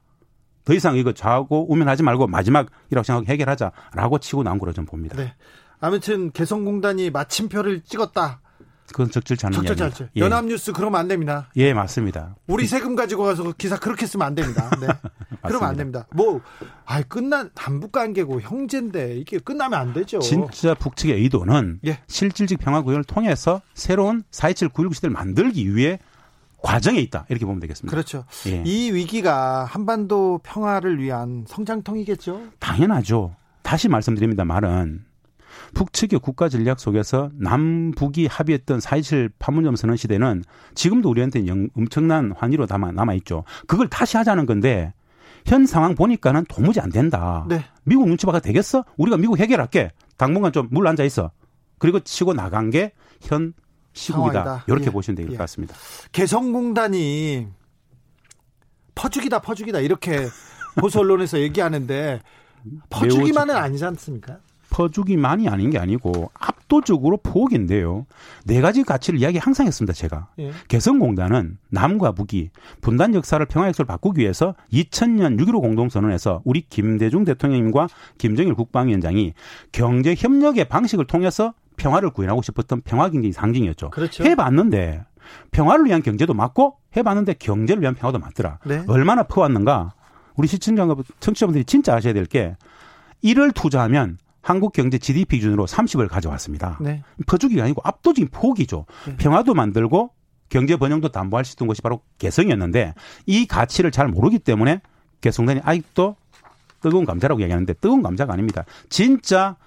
더 이상 이거 좌고 우면하지 말고 마지막이라고 생각하고 해결하자라고 치고 나온 거로 좀 봅니다. 네. 아무튼 개성공단이 마침표를 찍었다. 그건 적절치 않은 적절치 않죠. 예. 연합뉴스 그러면 안 됩니다. 예, 맞습니다. 우리 세금 가지고 가서 기사 그렇게 쓰면 안 됩니다. 네. 그러면 안 됩니다. 뭐, 아, 끝난 남북 관계고 형제인데 이게 끝나면 안 되죠. 진짜 북측의 의도는 예. 실질적 평화 구현을 통해서 새로운 4.27 9.19 시대를 만들기 위해 과정에 있다 이렇게 보면 되겠습니다. 그렇죠. 예. 이 위기가 한반도 평화를 위한 성장통이겠죠. 당연하죠. 다시 말씀드립니다 말은 북측의 국가 전략 속에서 남북이 합의했던 4.27 판문점 선언 시대는 지금도 우리한테 엄청난 환희로 남아, 남아있죠. 그걸 다시 하자는 건데 현 상황 보니까는 도무지 안 된다. 네. 미국 눈치 봐가 되겠어? 우리가 미국 해결할게. 당분간 좀 물 앉아 있어. 그리고 치고 나간 게 현 시국이다. 상황이다. 이렇게 예. 보시면 될것 예. 같습니다. 개성공단이 퍼주기다 퍼주기다 이렇게 보수 언론에서 얘기하는데 퍼주기만은 아니지 않습니까? 퍼주기만이 아닌 게 아니고 압도적으로 포기인데요. 네 가지 가치를 이야기 항상 했습니다, 제가. 예. 개성공단은 남과 북이 분단 역사를 평화 역사를 바꾸기 위해서 2000년 6.15 공동선언에서 우리 김대중 대통령님과 김정일 국방위원장이 경제 협력의 방식을 통해서 평화를 구현하고 싶었던 평화 경제 상징이었죠. 그렇죠. 해봤는데 평화를 위한 경제도 맞고 해봤는데 경제를 위한 평화도 맞더라. 네. 얼마나 퍼왔는가. 우리 시청자 청취자분들이 진짜 아셔야 될 게 이를 투자하면 한국 경제 GDP 기준으로 30을 가져왔습니다. 네. 퍼주기가 아니고 압도적인 폭이죠. 네. 평화도 만들고 경제 번영도 담보할 수 있던 것이 바로 개성이었는데 이 가치를 잘 모르기 때문에 개성단이 아직도 뜨거운 감자라고 얘기하는데 뜨거운 감자가 아닙니다. 진짜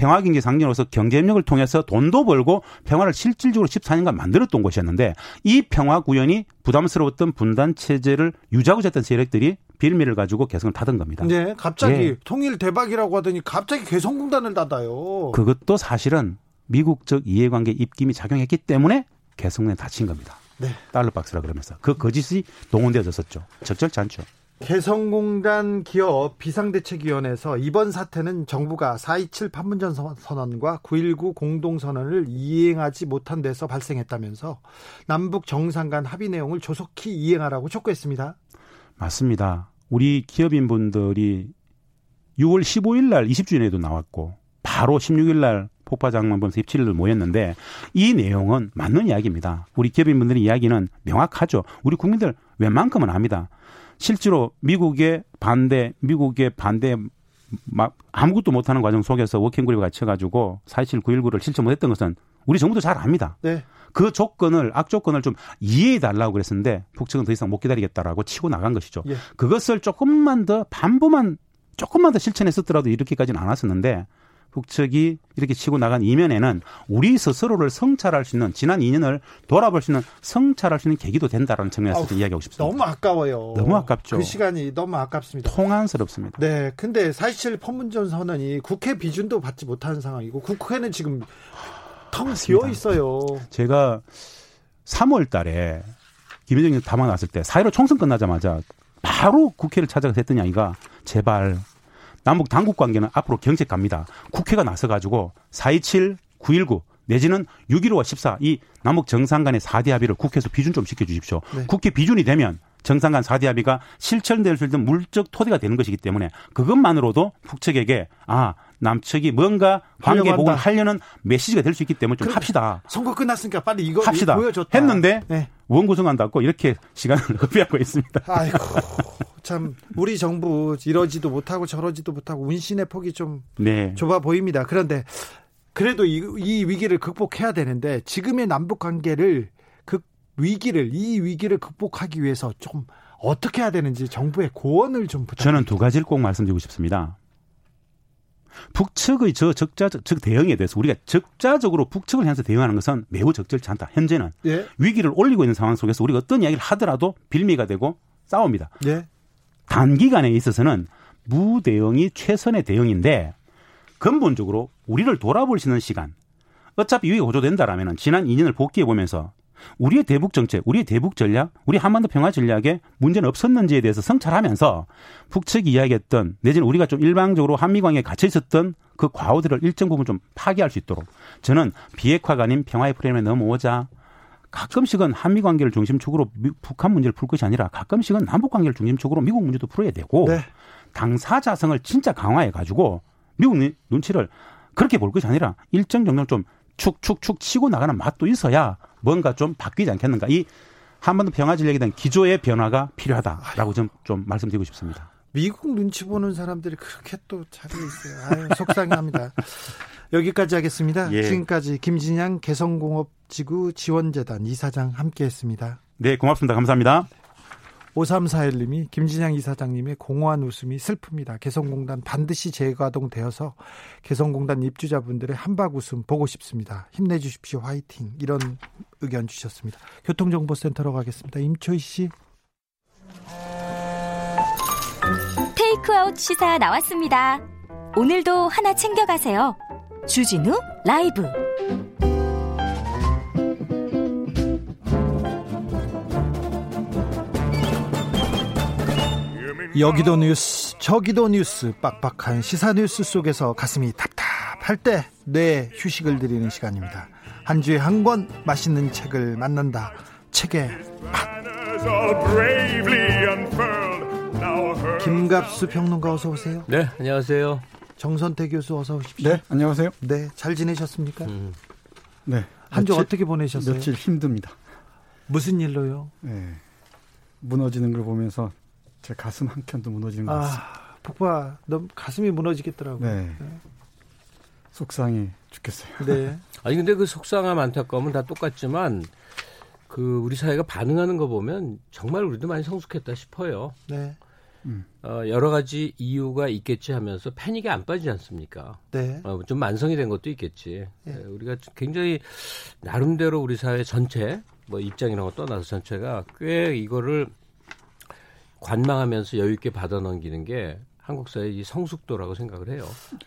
평화경제 상징으로서 경제협력을 통해서 돈도 벌고 평화를 실질적으로 14년간 만들었던 곳이었는데 이 평화 구현이 부담스러웠던 분단 체제를 유지하고자 했던 세력들이 빌미를 가지고 개성을 타던 겁니다. 네, 갑자기 예. 통일 대박이라고 하더니 갑자기 개성공단을 닫아요. 그것도 사실은 미국적 이해관계 입김이 작용했기 때문에 개성에 닫힌 겁니다. 네. 달러박스라 그러면서 그 거짓이 동원되어졌었죠. 적절치 않죠. 개성공단 기업 비상대책위원회에서 이번 사태는 정부가 4.27 판문점 선언과 9.19 공동선언을 이행하지 못한 데서 발생했다면서 남북 정상 간 합의 내용을 조속히 이행하라고 촉구했습니다. 맞습니다. 우리 기업인분들이 6월 15일 날 20주년에도 나왔고 바로 16일 날 폭파장만범 17일 모였는데 이 내용은 맞는 이야기입니다. 우리 기업인분들의 이야기는 명확하죠. 우리 국민들 웬만큼은 압니다. 실제로 미국의 반대, 미국의 반대 막 아무것도 못하는 과정 속에서 워킹그룹에 갇혀가지고 4.27 9.19를 실천 못했던 것은 우리 정부도 잘 압니다. 네. 그 조건을 악조건을 좀 이해해 달라고 그랬었는데 북측은 더 이상 못 기다리겠다라고 치고 나간 것이죠. 예. 그것을 조금만 더 반부만 조금만 더 실천했었더라도 이렇게까지는 안 왔었는데 북측이 이렇게 치고 나간 이면에는 우리 스스로를 성찰할 수 있는 지난 2년을 돌아볼 수 있는 성찰할 수 있는 계기도 된다라는 측면에서 좀 이야기하고 싶습니다. 너무 아까워요. 너무 아깝죠. 그 시간이 너무 아깝습니다. 통한스럽습니다. 네. 근데 사실 판문점 선언이 국회 비준도 받지 못하는 상황이고 국회는 지금 텅 비어 있어요. 제가 3월 달에 김혜정이 담아 놨을 때4.15 총선 끝나자마자 바로 국회를 찾아가서 했던 이야기가 제발 남북 당국 관계는 앞으로 경색 갑니다. 국회가 나서 가지고 4.27, 9.19 내지는 6.15와 14 이 남북 정상 간의 4대 합의를 국회에서 비준 좀 시켜 주십시오. 네. 국회 비준이 되면 정상 간 4대 합의가 실천될 수 있는 물적 토대가 되는 것이기 때문에 그것만으로도 북측에게 아 남측이 뭔가 관계 복원을 하려는 메시지가 될 수 있기 때문에 좀 합시다. 선거 끝났으니까 빨리 이거 합시다. 보여줬다. 했는데 네. 원구성안 닫고 이렇게 시간을 낭비하고 있습니다. 아이고 참 우리 정부 이러지도 못하고 저러지도 못하고 운신의 폭이 좀 네. 좁아 보입니다. 그런데 그래도 이, 이 위기를 극복해야 되는데 지금의 남북 관계를 극 위기를 이 위기를 극복하기 위해서 좀 어떻게 해야 되는지 정부의 고언을 좀 부탁드립니다. 저는 두 가지를 꼭 말씀드리고 싶습니다. 북측의 저 적자적 즉 대응에 대해서 우리가 적자적으로 북측을 향해서 대응하는 것은 매우 적절치 않다. 현재는 예. 위기를 올리고 있는 상황 속에서 우리가 어떤 이야기를 하더라도 빌미가 되고 싸웁니다. 예. 단기간에 있어서는 무대응이 최선의 대응인데 근본적으로 우리를 돌아볼 수 있는 시간 어차피 위기가 고조된다라면 지난 2년을 복귀해 보면서 우리의 대북 정책, 우리의 대북 전략, 우리 한반도 평화 전략에 문제는 없었는지에 대해서 성찰하면서 북측이 이야기했던 내지는 우리가 좀 일방적으로 한미 관계에 갇혀 있었던 그 과오들을 일정 부분 좀 파기할 수 있도록 저는 비핵화가 아닌 평화의 프레임에 넘어오자 가끔씩은 한미 관계를 중심축으로 북한 문제를 풀 것이 아니라 가끔씩은 남북 관계를 중심축으로 미국 문제도 풀어야 되고 네. 당사자성을 진짜 강화해 가지고 미국 눈치를 그렇게 볼 것이 아니라 일정 정도 좀 축축축 치고 나가는 맛도 있어야 뭔가 좀 바뀌지 않겠는가. 이 한반도 평화 전략에 대한 기조의 변화가 필요하다라고 좀, 좀 말씀드리고 싶습니다. 미국 눈치 보는 사람들이 그렇게 또 자리에 있어요. 아유, 속상합니다. 여기까지 하겠습니다. 예. 지금까지 김진양 개성공업지구 지원재단 이사장 함께했습니다. 네, 고맙습니다. 감사합니다. 5341님이 김진양 이사장님의 공허한 웃음이 슬픕니다. 개성공단 반드시 재가동되어서 개성공단 입주자분들의 한박 웃음 보고 싶습니다. 힘내주십시오. 화이팅. 이런 의견 주셨습니다. 교통정보센터로 가겠습니다. 임초희 씨. 테이크아웃 시사 나왔습니다. 오늘도 하나 챙겨가세요. 주진우 라이브. 여기도 뉴스, 저기도 뉴스, 빡빡한 시사 뉴스 속에서 가슴이 답답할 때 뇌 휴식을 드리는 시간입니다. 한 주에 한 권 맛있는 책을 만난다. 책의 맛. 김갑수 평론가 어서 오세요. 네, 안녕하세요. 정선태 교수 어서 오십시오. 네, 안녕하세요. 네, 잘 지내셨습니까? 음. 네. 한 주 어떻게 보내셨어요? 며칠 힘듭니다. 무슨 일로요? 네. 무너지는 걸 보면서 제 가슴 한 켠도 무너지는 것 아, 같습니다. 아, 폭파, 너 가슴이 무너지겠더라고요. 네. 네. 속상해 죽겠어요. 네. 아니 근데 그 속상함 안타까움은 다 똑같지만 그 우리 사회가 반응하는 거 보면 정말 우리도 많이 성숙했다 싶어요. 네. 음. 어, 여러 가지 이유가 있겠지 하면서 패닉이 안 빠지지 않습니까? 네. 어, 좀 만성이 된 것도 있겠지. 네. 네, 우리가 굉장히 나름대로 우리 사회 전체 뭐 입장이라는 거 떠나서 전체가 꽤 이거를 관망하면서 여유 있게 받아 넘기는 게 한국 사회의 이 성숙도라고 생각을 해요.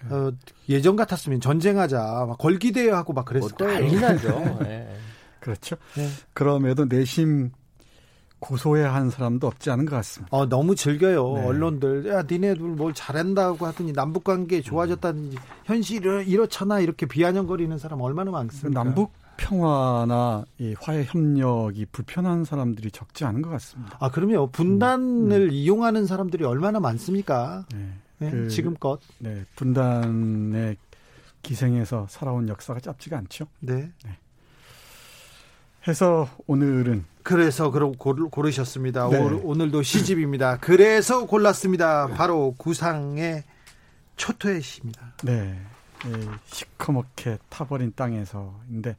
어, 예전 같았으면 전쟁하자, 막 걸기대회하고 막 그랬을 뭐, 거예요. 난리 나죠. 네. 그렇죠. 네. 그럼에도 내심 고소해야 하는 사람도 없지 않은 것 같습니다. 어, 너무 즐겨요. 네. 언론들. 야, 니네들 뭘 잘한다고 하더니 남북 관계 좋아졌다든지 현실이 이렇잖아 이렇게 비아냥거리는 사람 얼마나 많습니까? 남북 평화나 이 화해 협력이 불편한 사람들이 적지 않은 것 같습니다. 아, 그럼요. 분단을 음. 이용하는 사람들이 얼마나 많습니까? 네. 네, 그, 지금껏. 네, 분단의 기생에서 살아온 역사가 짧지가 않죠. 네. 네. 해서 오늘은 그래서 그럼 고르셨습니다. 네. 오늘도 시집입니다. 그래서 골랐습니다. 바로 구상의 초토의 시입니다. 네. 예, 시커멓게 타버린 땅에서인데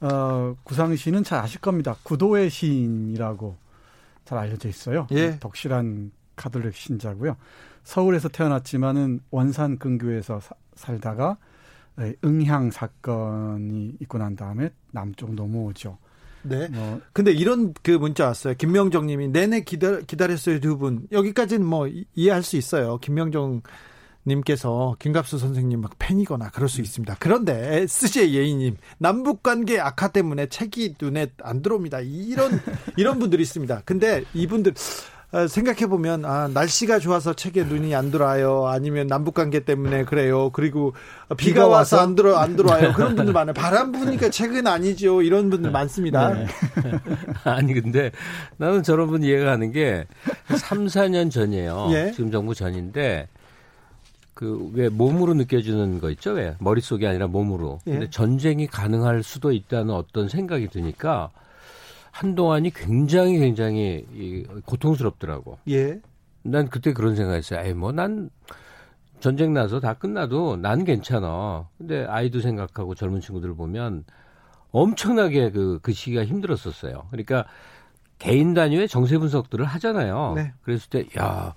어, 구상 시는 잘 아실 겁니다. 구도의 시인이라고 잘 알려져 있어요. 예. 덕실한 가톨릭 신자고요. 서울에서 태어났지만은 원산 근교에서 사, 살다가 예, 응향 사건이 있고 난 다음에 남쪽 넘어오죠. 네. 어. 근데 이런 그 문자 왔어요. 김명정 님이 내내 기다, 기다렸어요, 두 분. 여기까지는 뭐 이해할 수 있어요. 김명정 님께서 김갑수 선생님 막 팬이거나 그럴 수 있습니다. 그런데 SJ 예인님 남북 관계 악화 때문에 책이 눈에 안 들어옵니다. 이런 이런 분들이 있습니다. 근데 이분들 어, 생각해 보면 아 날씨가 좋아서 책에 눈이 안 들어와요. 아니면 남북 관계 때문에 그래요. 그리고 비가, 비가 와서 안 들어 안 들어와요. 그런 분들 많아요. 바람 부니까 책은 아니죠. 이런 분들 많습니다. 네. 아니 근데 나는 저런 분 이해가 가는 게 3, 4년 전이에요. 예? 지금 정부 전인데 그 왜 몸으로 느껴지는 거 있죠? 왜 머릿속이 아니라 몸으로. 예. 근데 전쟁이 가능할 수도 있다는 어떤 생각이 드니까 한동안이 굉장히 굉장히 이 고통스럽더라고. 예. 난 그때 그런 생각했어요. 에이 뭐 난 전쟁 나서 다 끝나도 난 괜찮아. 근데 아이도 생각하고 젊은 친구들 을 보면 엄청나게 그, 그 시기가 힘들었었어요. 그러니까 개인 단위의 정세 분석들을 하잖아요. 네. 그랬을 때, 야,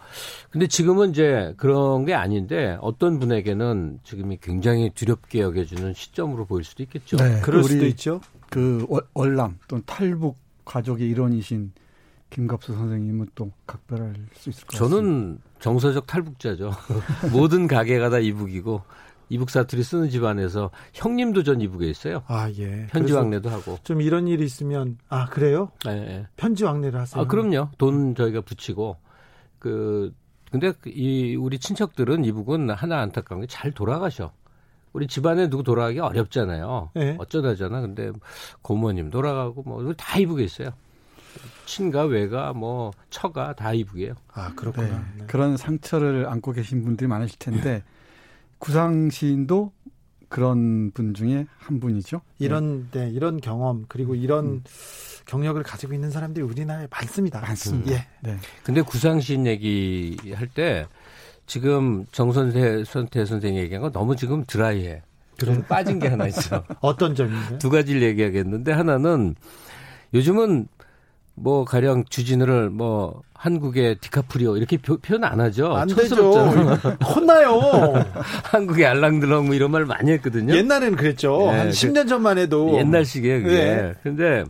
근데 지금은 이제 그런 게 아닌데 어떤 분에게는 지금이 굉장히 두렵게 여겨지는 시점으로 보일 수도 있겠죠. 네. 그럴 수도 있죠. 그 월남 또는 탈북 가족의 일원이신 김갑수 선생님은 또 각별할 수 있을 것 같습니다. 저는 정서적 탈북자죠. 모든 가게가 다 이북이고 이북 사투리 쓰는 집안에서 형님도 전 이북에 있어요. 아 예. 편지 왕래도 하고. 좀 이런 일이 있으면 아 그래요? 예. 예. 편지 왕래를 하세요. 아 그럼요. 돈 저희가 붙이고 그 근데 이 우리 친척들은 이북은 하나 안타까운 게 잘 돌아가셔. 우리 집안에 누구 돌아가기 어렵잖아요. 네. 어쩌다잖아. 근데 고모님 돌아가고 뭐 다 이북에 있어요. 친가 외가 뭐 처가 다 이북이에요. 아 그렇구나. 네. 네. 그런 상처를 안고 계신 분들이 많으실 텐데 구상 시인도 그런 분 중에 한 분이죠. 이런 네, 네 이런 경험 그리고 이런 음. 경력을 가지고 있는 사람들이 우리나라에 많습니다. 많습니다. 예. 네. 근데 구상 시인 얘기 할때 지금 정선태 선태 선생이 얘기한 건 너무 지금 드라이해. 그럼 빠진 게 하나 있어. 어떤 점인가요? 두 가지를 얘기하겠는데 하나는 요즘은 뭐 가령 주진우를 뭐 한국의 디카프리오 이렇게 표, 현 안 하죠. 안 되죠. 혼나요. 한국의 알랑드렁 뭐 이런 말 많이 했거든요. 옛날에는 그랬죠. 네, 한 10년 그 전만 해도 옛날식이에요. 그게. 네. 근데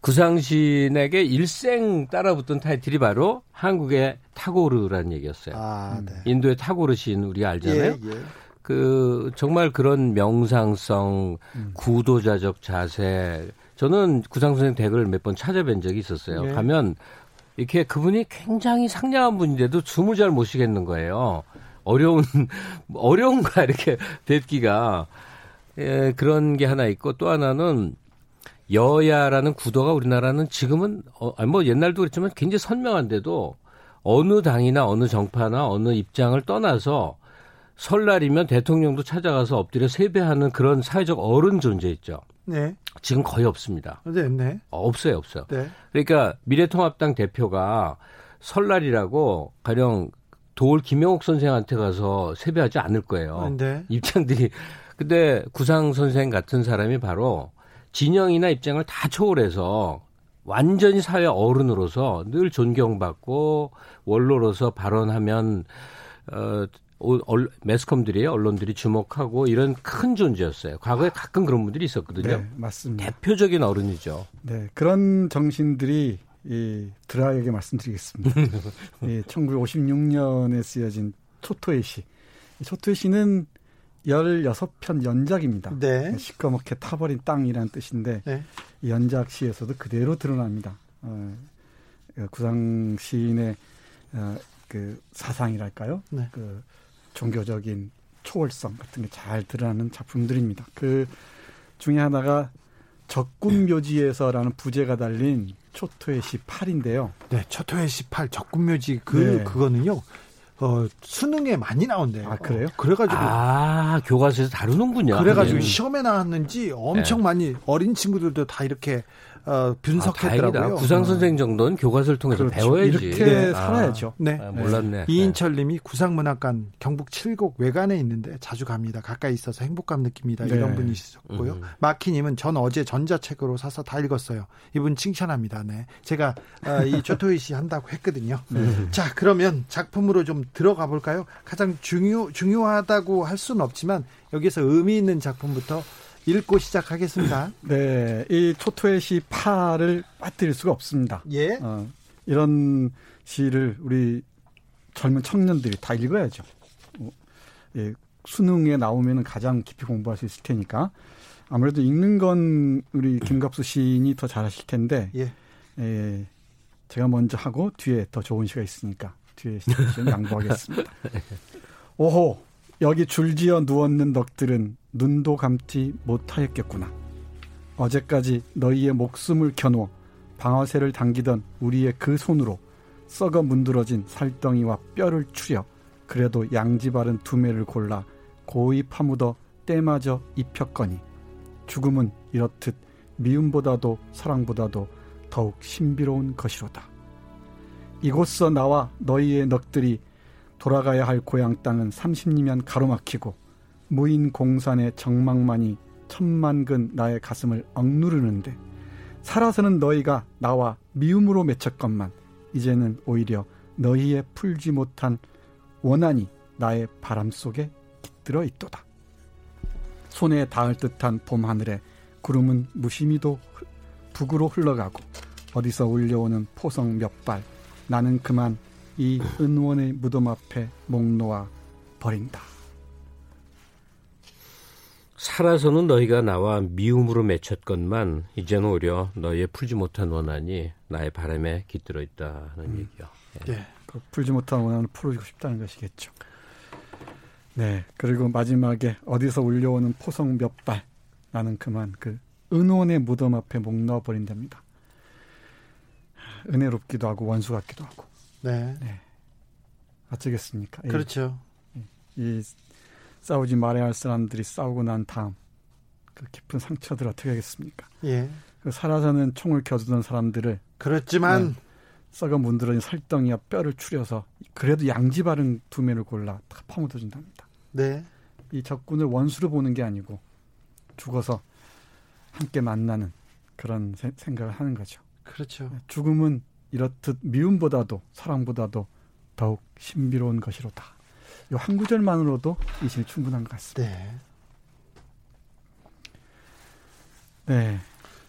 구상신에게 일생 따라붙던 타이틀이 바로 한국의 타고르라는 얘기였어요. 아, 네. 인도의 타고르 시인 우리가 알잖아요. 예, 예. 그 정말 그런 명상성, 음. 구도자적 자세. 저는 구상 선생 댁을 몇 번 찾아뵌 적이 있었어요. 네. 가면 이렇게 그분이 굉장히 상냥한 분인데도 숨을 잘 못 쉬겠는 거예요. 어려운 어려운가 이렇게 뵙기가 예, 그런 게 하나 있고 또 하나는 여야라는 구도가 우리나라는 지금은 어, 뭐 옛날도 그랬지만 굉장히 선명한데도 어느 당이나 어느 정파나 어느 입장을 떠나서 설날이면 대통령도 찾아가서 엎드려 세배하는 그런 사회적 어른 존재 있죠. 네. 지금 거의 없습니다. 네, 네. 어, 없어요, 없어요. 네. 그러니까 미래통합당 대표가 설날이라고 가령 도올 김영옥 선생한테 가서 세배하지 않을 거예요. 네. 입장들이. 근데 구상 선생 같은 사람이 바로 진영이나 입장을 다 초월해서 완전히 사회 어른으로서 늘 존경받고 원로로서 발언하면 어 매스컴들이 언론들이 주목하고 이런 큰 존재였어요. 과거에 가끔 그런 분들이 있었거든요. 네, 맞습니다. 대표적인 어른이죠. 네, 그런 정신들이 이 드라에게 말씀드리겠습니다. 이 1956년에 쓰여진 초토의 시. 초토의 시는 16편 연작입니다. 네. 시커멓게 타버린 땅이라는 뜻인데 네. 연작 시에서도 그대로 드러납니다. 어, 그 구상 시인의 어, 그 사상이랄까요? 네. 그 종교적인 초월성 같은 게 잘 드러나는 작품들입니다. 그 중에 하나가 적군묘지에서라는 부제가 달린 초토의 시 8인데요. 네, 초토의 시 8, 적군묘지 그 네. 그거는요. 어, 수능에 많이 나온대요. 아, 그래요? 어, 그래가지고. 아, 교과서에서 다루는군요. 그래가지고 네. 시험에 나왔는지 엄청 네. 많이 어린 친구들도 다 이렇게 어, 분석했더라고요. 아, 구상 선생 정도는 교과서를 통해서 그렇죠. 배워야지. 이렇게 네. 살아야죠. 네. 아, 몰랐네. 이인철 님이 구상문학관 경북 칠곡 외관에 있는데 자주 갑니다. 가까이 있어서 행복감 느낍니다. 네. 이런 분이셨고요. 음. 마키 님은 전 어제 전자책으로 사서 다 읽었어요. 이분 칭찬합니다. 네. 제가 어, 이 조토이 씨 한다고 했거든요. 네. 자, 그러면 작품으로 좀 들어가 볼까요? 가장 중요 중요하다고 할 수는 없지만 여기서 의미 있는 작품부터 읽고 시작하겠습니다. 네, 이 초토의 시 파를 빠뜨릴 수가 없습니다. 예. 어, 이런 시를 우리 젊은 청년들이 다 읽어야죠. 어, 예, 수능에 나오면 가장 깊이 공부할 수 있을 테니까 아무래도 읽는 건 우리 김갑수 시인이 더 잘하실 텐데 예. 예, 제가 먼저 하고 뒤에 더 좋은 시가 있으니까 뒤에 시는 양보하겠습니다. 오호 여기 줄지어 누웠는 넋들은 눈도 감지 못하였겠구나. 어제까지 너희의 목숨을 겨누어 방아쇠를 당기던 우리의 그 손으로 썩어 문드러진 살덩이와 뼈를 추려 그래도 양지 바른 두매를 골라 고이 파묻어 때마저 입혔거니 죽음은 이렇듯 미움보다도 사랑보다도 더욱 신비로운 것이로다. 이곳서 나와 너희의 넋들이 돌아가야 할 고향 땅은 30리면 가로막히고 무인 공산의 정막만이 천만근 나의 가슴을 억누르는데 살아서는 너희가 나와 미움으로 맺혔건만 이제는 오히려 너희의 풀지 못한 원한이 나의 바람 속에 깃들어 있도다. 손에 닿을 듯한 봄 하늘에 구름은 무심히도 북으로 흘러가고 어디서 울려오는 포성 몇 발 나는 그만 이 은원의 무덤 앞에 목 놓아 버린다. 살아서는 너희가 나와 미움으로 맺혔건만 이제는 오히려 너희의 풀지 못한 원한이 나의 바람에 깃들어 있다는 음. 얘기요. 예. 네, 그 풀지 못한 원한을 풀어주고 싶다는 것이겠죠. 네, 그리고 마지막에 어디서 울려오는 포성 몇 발, 나는 그만 그 은원의 무덤 앞에 목 넣어 버린답니다. 은혜롭기도 하고 원수 같기도 하고. 네. 네. 어쩌겠습니까? 그렇죠. 이 싸우지 말아야 할 사람들이 싸우고 난 다음 그 깊은 상처들 어떻게 하겠습니까? 예. 그 살아서는 총을 겨두던 사람들을 그렇지만 네, 썩어 문드러진 살덩이와 뼈를 추려서 그래도 양지 바른 두 매를 골라 다 파묻어 준답니다. 네. 이 적군을 원수로 보는 게 아니고 죽어서 함께 만나는 그런 세, 생각을 하는 거죠. 그렇죠. 네, 죽음은 이렇듯 미움보다도 사랑보다도 더욱 신비로운 것이로다. 이 한 구절만으로도 이 시는 충분한 것 같습니다. 네. 네.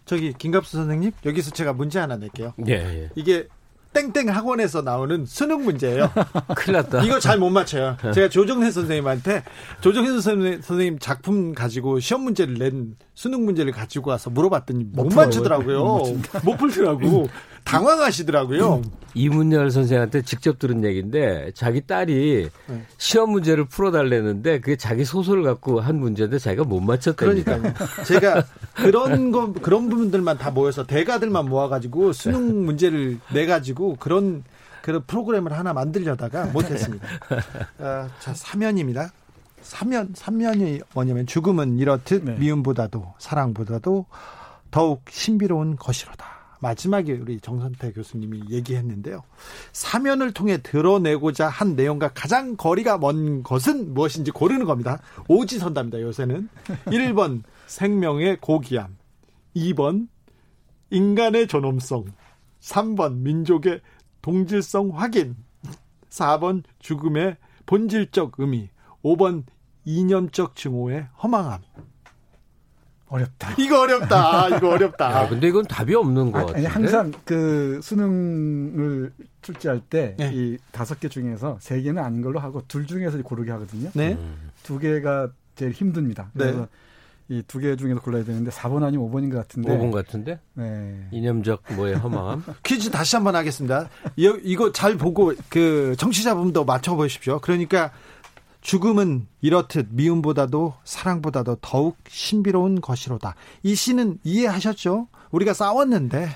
저기 김갑수 선생님 여기서 제가 문제 하나 낼게요. 예, 예. 이게 땡땡 학원에서 나오는 수능 문제예요. 큰일 났다. 이거 잘 못 맞춰요. 제가 조정래 선생님한테 조정래 선생님 작품 가지고 시험 문제를 낸 수능 문제를 가지고 와서 물어봤더니 못, 못 맞추더라고요. 못, 못 풀더라고. 당황하시더라고요. 이문열 선생한테 직접 들은 얘기인데 자기 딸이 네. 시험 문제를 풀어달래는데 그게 자기 소설을 갖고 한 문제인데 자기가 못 맞췄다니까. 그러니까 제가 그런 거 그런 부분들만 다 모여서 대가들만 모아가지고 수능 문제를 내 가지고 그런 그런 프로그램을 하나 만들려다가 못했습니다. 어, 자 사면입니다. 사면 사면이 뭐냐면 죽음은 이렇듯 네. 미움보다도 사랑보다도 더욱 신비로운 것이로다. 마지막에 우리 정선태 교수님이 얘기했는데요. 사면을 통해 드러내고자 한 내용과 가장 거리가 먼 것은 무엇인지 고르는 겁니다. 오지선답니다. 요새는 1번 생명의 고귀함, 2번 인간의 존엄성, 3번 민족의 동질성 확인, 4번 죽음의 본질적 의미, 5번 이념적 증오의 허망함. 어렵다. 이거 어렵다. 이거 어렵다. 야, 근데 이건 답이 없는 거 같아요. 항상 그 수능을 출제할 때이 네. 다섯 개 중에서 세 개는 아닌 걸로 하고 둘 중에서 고르게 하거든요. 네. 두 개가 제일 힘듭니다. 네. 그래서 네. 이두 개 중에서 골라야 되는데 4번 아니면 5번인 것 같은데. 5번 같은데? 네. 이념적 뭐의 허망함? 퀴즈 다시 한번 하겠습니다. 이거 잘 보고 그 청취자분도 맞춰 보십시오. 그러니까 죽음은 이렇듯 미움보다도 사랑보다도 더욱 신비로운 것이로다. 이 시는 이해하셨죠? 우리가 싸웠는데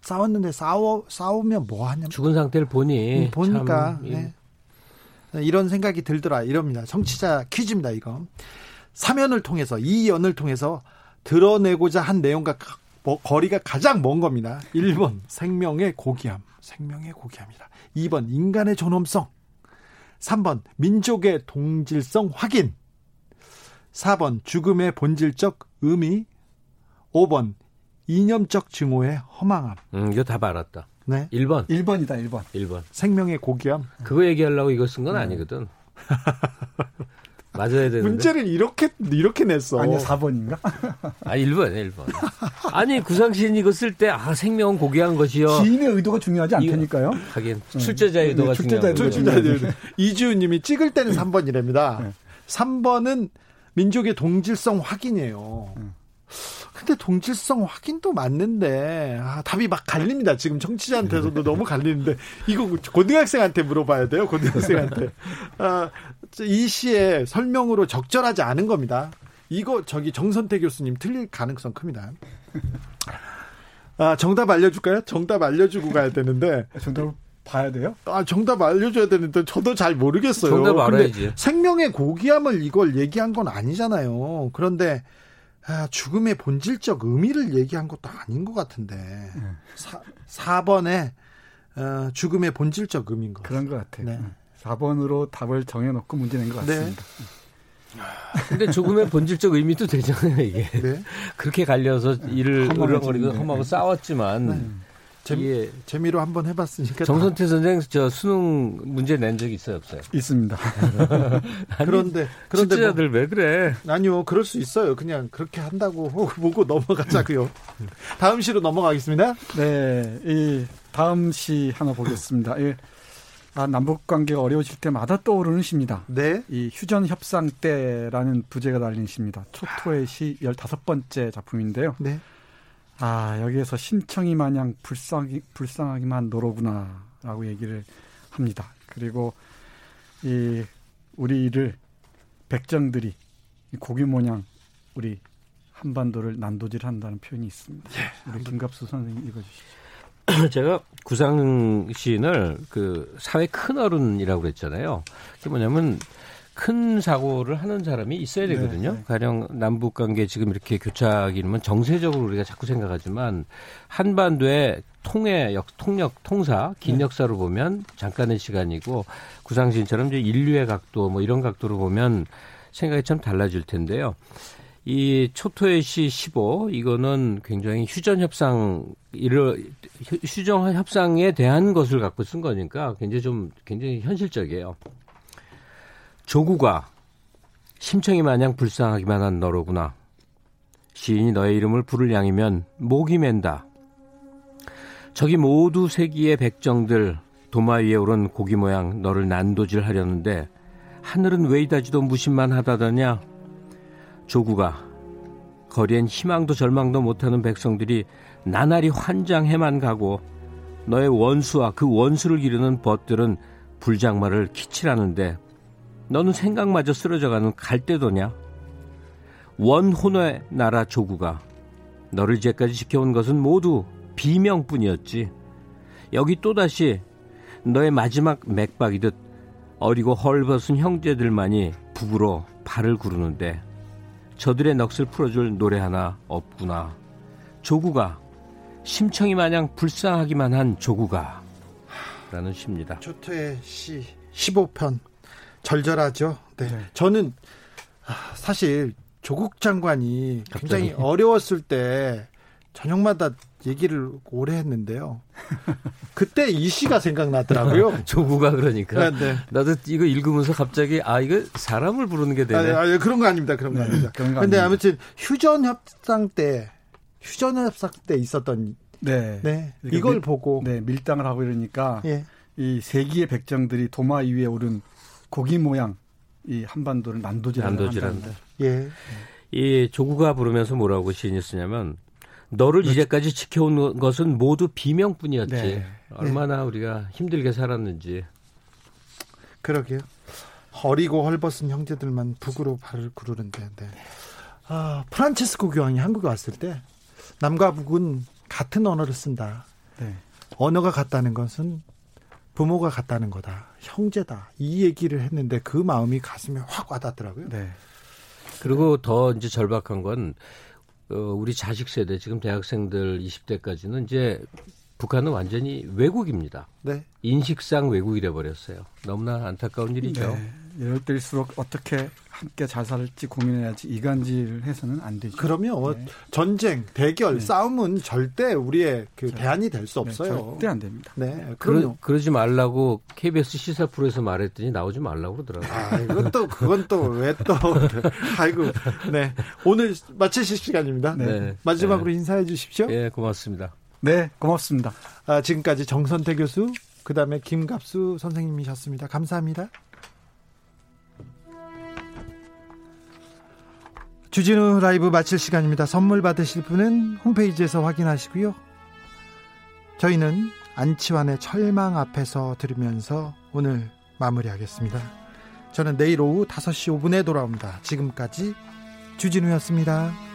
싸웠는데 싸워 싸우면 뭐 하냐? 죽은 상태를 보니 음, 보니까 네. 이런 생각이 들더라 이럽니다. 청취자 퀴즈입니다 이거. 사면을 통해서 이 연을 통해서 드러내고자 한 내용과 뭐 거리가 가장 먼 겁니다. 1번 생명의 고귀함, 생명의 고귀함이다. 2번 인간의 존엄성, 3번 민족의 동질성 확인 4번 죽음의 본질적 의미 5번 이념적 증오의 허망함. 음, 이거 다 알았다. 네. 1번. 1번이다, 1번. 1번. 생명의 고귀함. 그거 얘기하려고 이거 쓴건 음. 아니거든. 맞아야 되는데. 문제를 이렇게 이렇게 냈어. 아니 4번인가? 아 1번, 1번. 아니 구상시인 이거 쓸 때 아 생명은 고귀한 것이요. 시인의 의도가 중요하지 않다니까요. 하긴 출제자의 의도가 네, 출제자 중요한 거죠. 네. 이주은님이 찍을 때는 3번이랍니다. 네. 3번은 민족의 동질성 확인이에요. 음. 근데 동질성 확인도 맞는데 아, 답이 막 갈립니다. 지금 청취자한테서도 너무 갈리는데 이거 고등학생한테 물어봐야 돼요. 고등학생한테 아, 이 시의 설명으로 적절하지 않은 겁니다. 이거 저기 정선태 교수님 틀릴 가능성 큽니다. 아, 정답 알려줄까요? 정답 알려주고 가야 되는데. 정답 봐야 돼요? 아, 정답 알려줘야 되는데 저도 잘 모르겠어요. 정답 알아야지. 생명의 고귀함을 이걸 얘기한 건 아니잖아요. 그런데 아, 죽음의 본질적 의미를 얘기한 것도 아닌 것 같은데. 사, 4번에 어, 죽음의 본질적 의미인 것 그런 것 같아요. 네. 4번으로 답을 정해놓고 문제 낸것 네. 같습니다. 네. 근데 죽음의 본질적 의미도 되잖아요, 이게. 네? 그렇게 갈려서 이를 으렁거리고 험하고 싸웠지만 네. 재미, 재미로 한번 해봤으니까. 정선태 선생 저 수능 문제 낸 적이 있어요, 없어요? 있습니다. 아니, 그런데 그런데 출제자들 뭐, 왜 그래? 아니요, 그럴 수 있어요. 그냥 그렇게 한다고 보고 넘어가자고요. 다음 시로 넘어가겠습니다. 네, 이 다음 시 하나 보겠습니다. 예. 아, 남북 관계가 어려워질 때마다 떠오르는 시입니다. 네. 이 휴전 협상 때라는 부제가 달린 시입니다. 초토의 시 15번째 작품인데요. 네. 아, 여기에서 신청이 마냥 불쌍히, 불쌍하기만 노로구나라고 얘기를 합니다. 그리고 이 우리를 백정들이 고기 모양 우리 한반도를 난도질한다는 표현이 있습니다. 예. 우리 김갑수 선생님 읽어주시죠. 제가 구상 시인을 그 사회 큰 어른이라고 그랬잖아요. 그게 뭐냐면 큰 사고를 하는 사람이 있어야 네, 되거든요. 네, 네. 가령 남북 관계 지금 이렇게 교착이 면 정세적으로 우리가 자꾸 생각하지만 한반도의 통해 역 통역 통사 긴 네. 역사로 보면 잠깐의 시간이고 구상신처럼 이제 인류의 각도 뭐 이런 각도로 보면 생각이 참 달라질 텐데요. 이 초토의 시 15, 이거는 굉장히 휴전 협상, 이를, 휴전 협상에 대한 것을 갖고 쓴 거니까 굉장히 좀, 굉장히 현실적이에요. 조구가 심청이 마냥 불쌍하기만 한 너로구나. 시인이 너의 이름을 부를 양이면 목이 맨다. 저기 모두 세기의 백정들 도마 위에 오른 고기 모양 너를 난도질 하려는데 하늘은 왜 이다지도 무심만 하다더냐. 조구가 거리엔 희망도 절망도 못하는 백성들이 나날이 환장해만 가고 너의 원수와 그 원수를 기르는 벗들은 불장마를 키치라는데 너는 생각마저 쓰러져가는 갈대도냐? 원혼의 나라 조구가 너를 이제까지 지켜온 것은 모두 비명뿐이었지. 여기 또다시 너의 마지막 맥박이듯 어리고 헐벗은 형제들만이 북으로 발을 구르는데 저들의 넋을 풀어줄 노래 하나 없구나. 조구가 심청이 마냥 불쌍하기만 한 조구가 라는 시입니다. 조토의 시 15편 절절하죠. 네. 네. 저는 아, 사실 조국 장관이 굉장히 갑자기? 어려웠을 때 저녁마다 얘기를 오래 했는데요. 그때 이 시가 생각나더라고요. 조구가 그러니까. 네, 네. 나도 이거 읽으면서 갑자기 아 이거 사람을 부르는 게 되네. 아, 아 그런 거 아닙니다. 그런 거 네, 아닙니다. 그런데 아무튼 휴전 협상 때 휴전 협상 때 있었던 네, 네 이걸 밀, 보고 네 밀당을 하고 이러니까 예. 이 세기의 백정들이 도마 위에 오른 고기 모양 이 한반도를 난도질한다. 난도질한다. 예. 이 조구가 부르면서 뭐라고 시인이 쓰냐면 너를 그렇죠. 이제까지 지켜온 것은 모두 비명뿐이었지. 네. 얼마나 네. 우리가 힘들게 살았는지. 그러게요. 어리고 헐벗은 형제들만 북으로 발을 구르는데. 네. 아, 프란체스코 교황이 한국에 왔을 때 남과 북은 같은 언어를 쓴다. 네. 언어가 같다는 것은 부모가 같다는 거다. 형제다. 이 얘기를 했는데 그 마음이 가슴에 확 와닿더라고요. 네. 그리고 더 이제 절박한 건 어, 우리 자식 세대 지금 대학생들 20대까지는 이제 북한은 완전히 외국입니다. 네. 인식상 외국이 돼 버렸어요. 너무나 안타까운 일이죠. 네. 이럴 때일수록 어떻게 함께 잘 살지 고민해야지 이간질 해서는 안 되죠. 그러면 네. 전쟁, 대결, 네. 싸움은 절대 우리의 그 대안이 될수 네, 없어요. 절대 안 됩니다. 네, 그러, 그러지 말라고 KBS 시사 프로에서 말했더니 나오지 말라고 그러더라고요. 아, 이건 또 그건 또 왜 또 아이고. 네. 오늘 마치실 시간입니다. 네. 마지막으로 인사해 주십시오. 네, 고맙습니다. 네, 고맙습니다. 아, 지금까지 정선태 교수, 그다음에 김갑수 선생님이셨습니다. 감사합니다. 주진우 라이브 마칠 시간입니다. 선물 받으실 분은 홈페이지에서 확인하시고요. 저희는 안치환의 철망 앞에서 들으면서 오늘 마무리하겠습니다. 저는 내일 오후 5시 5분에 돌아옵니다. 지금까지 주진우였습니다.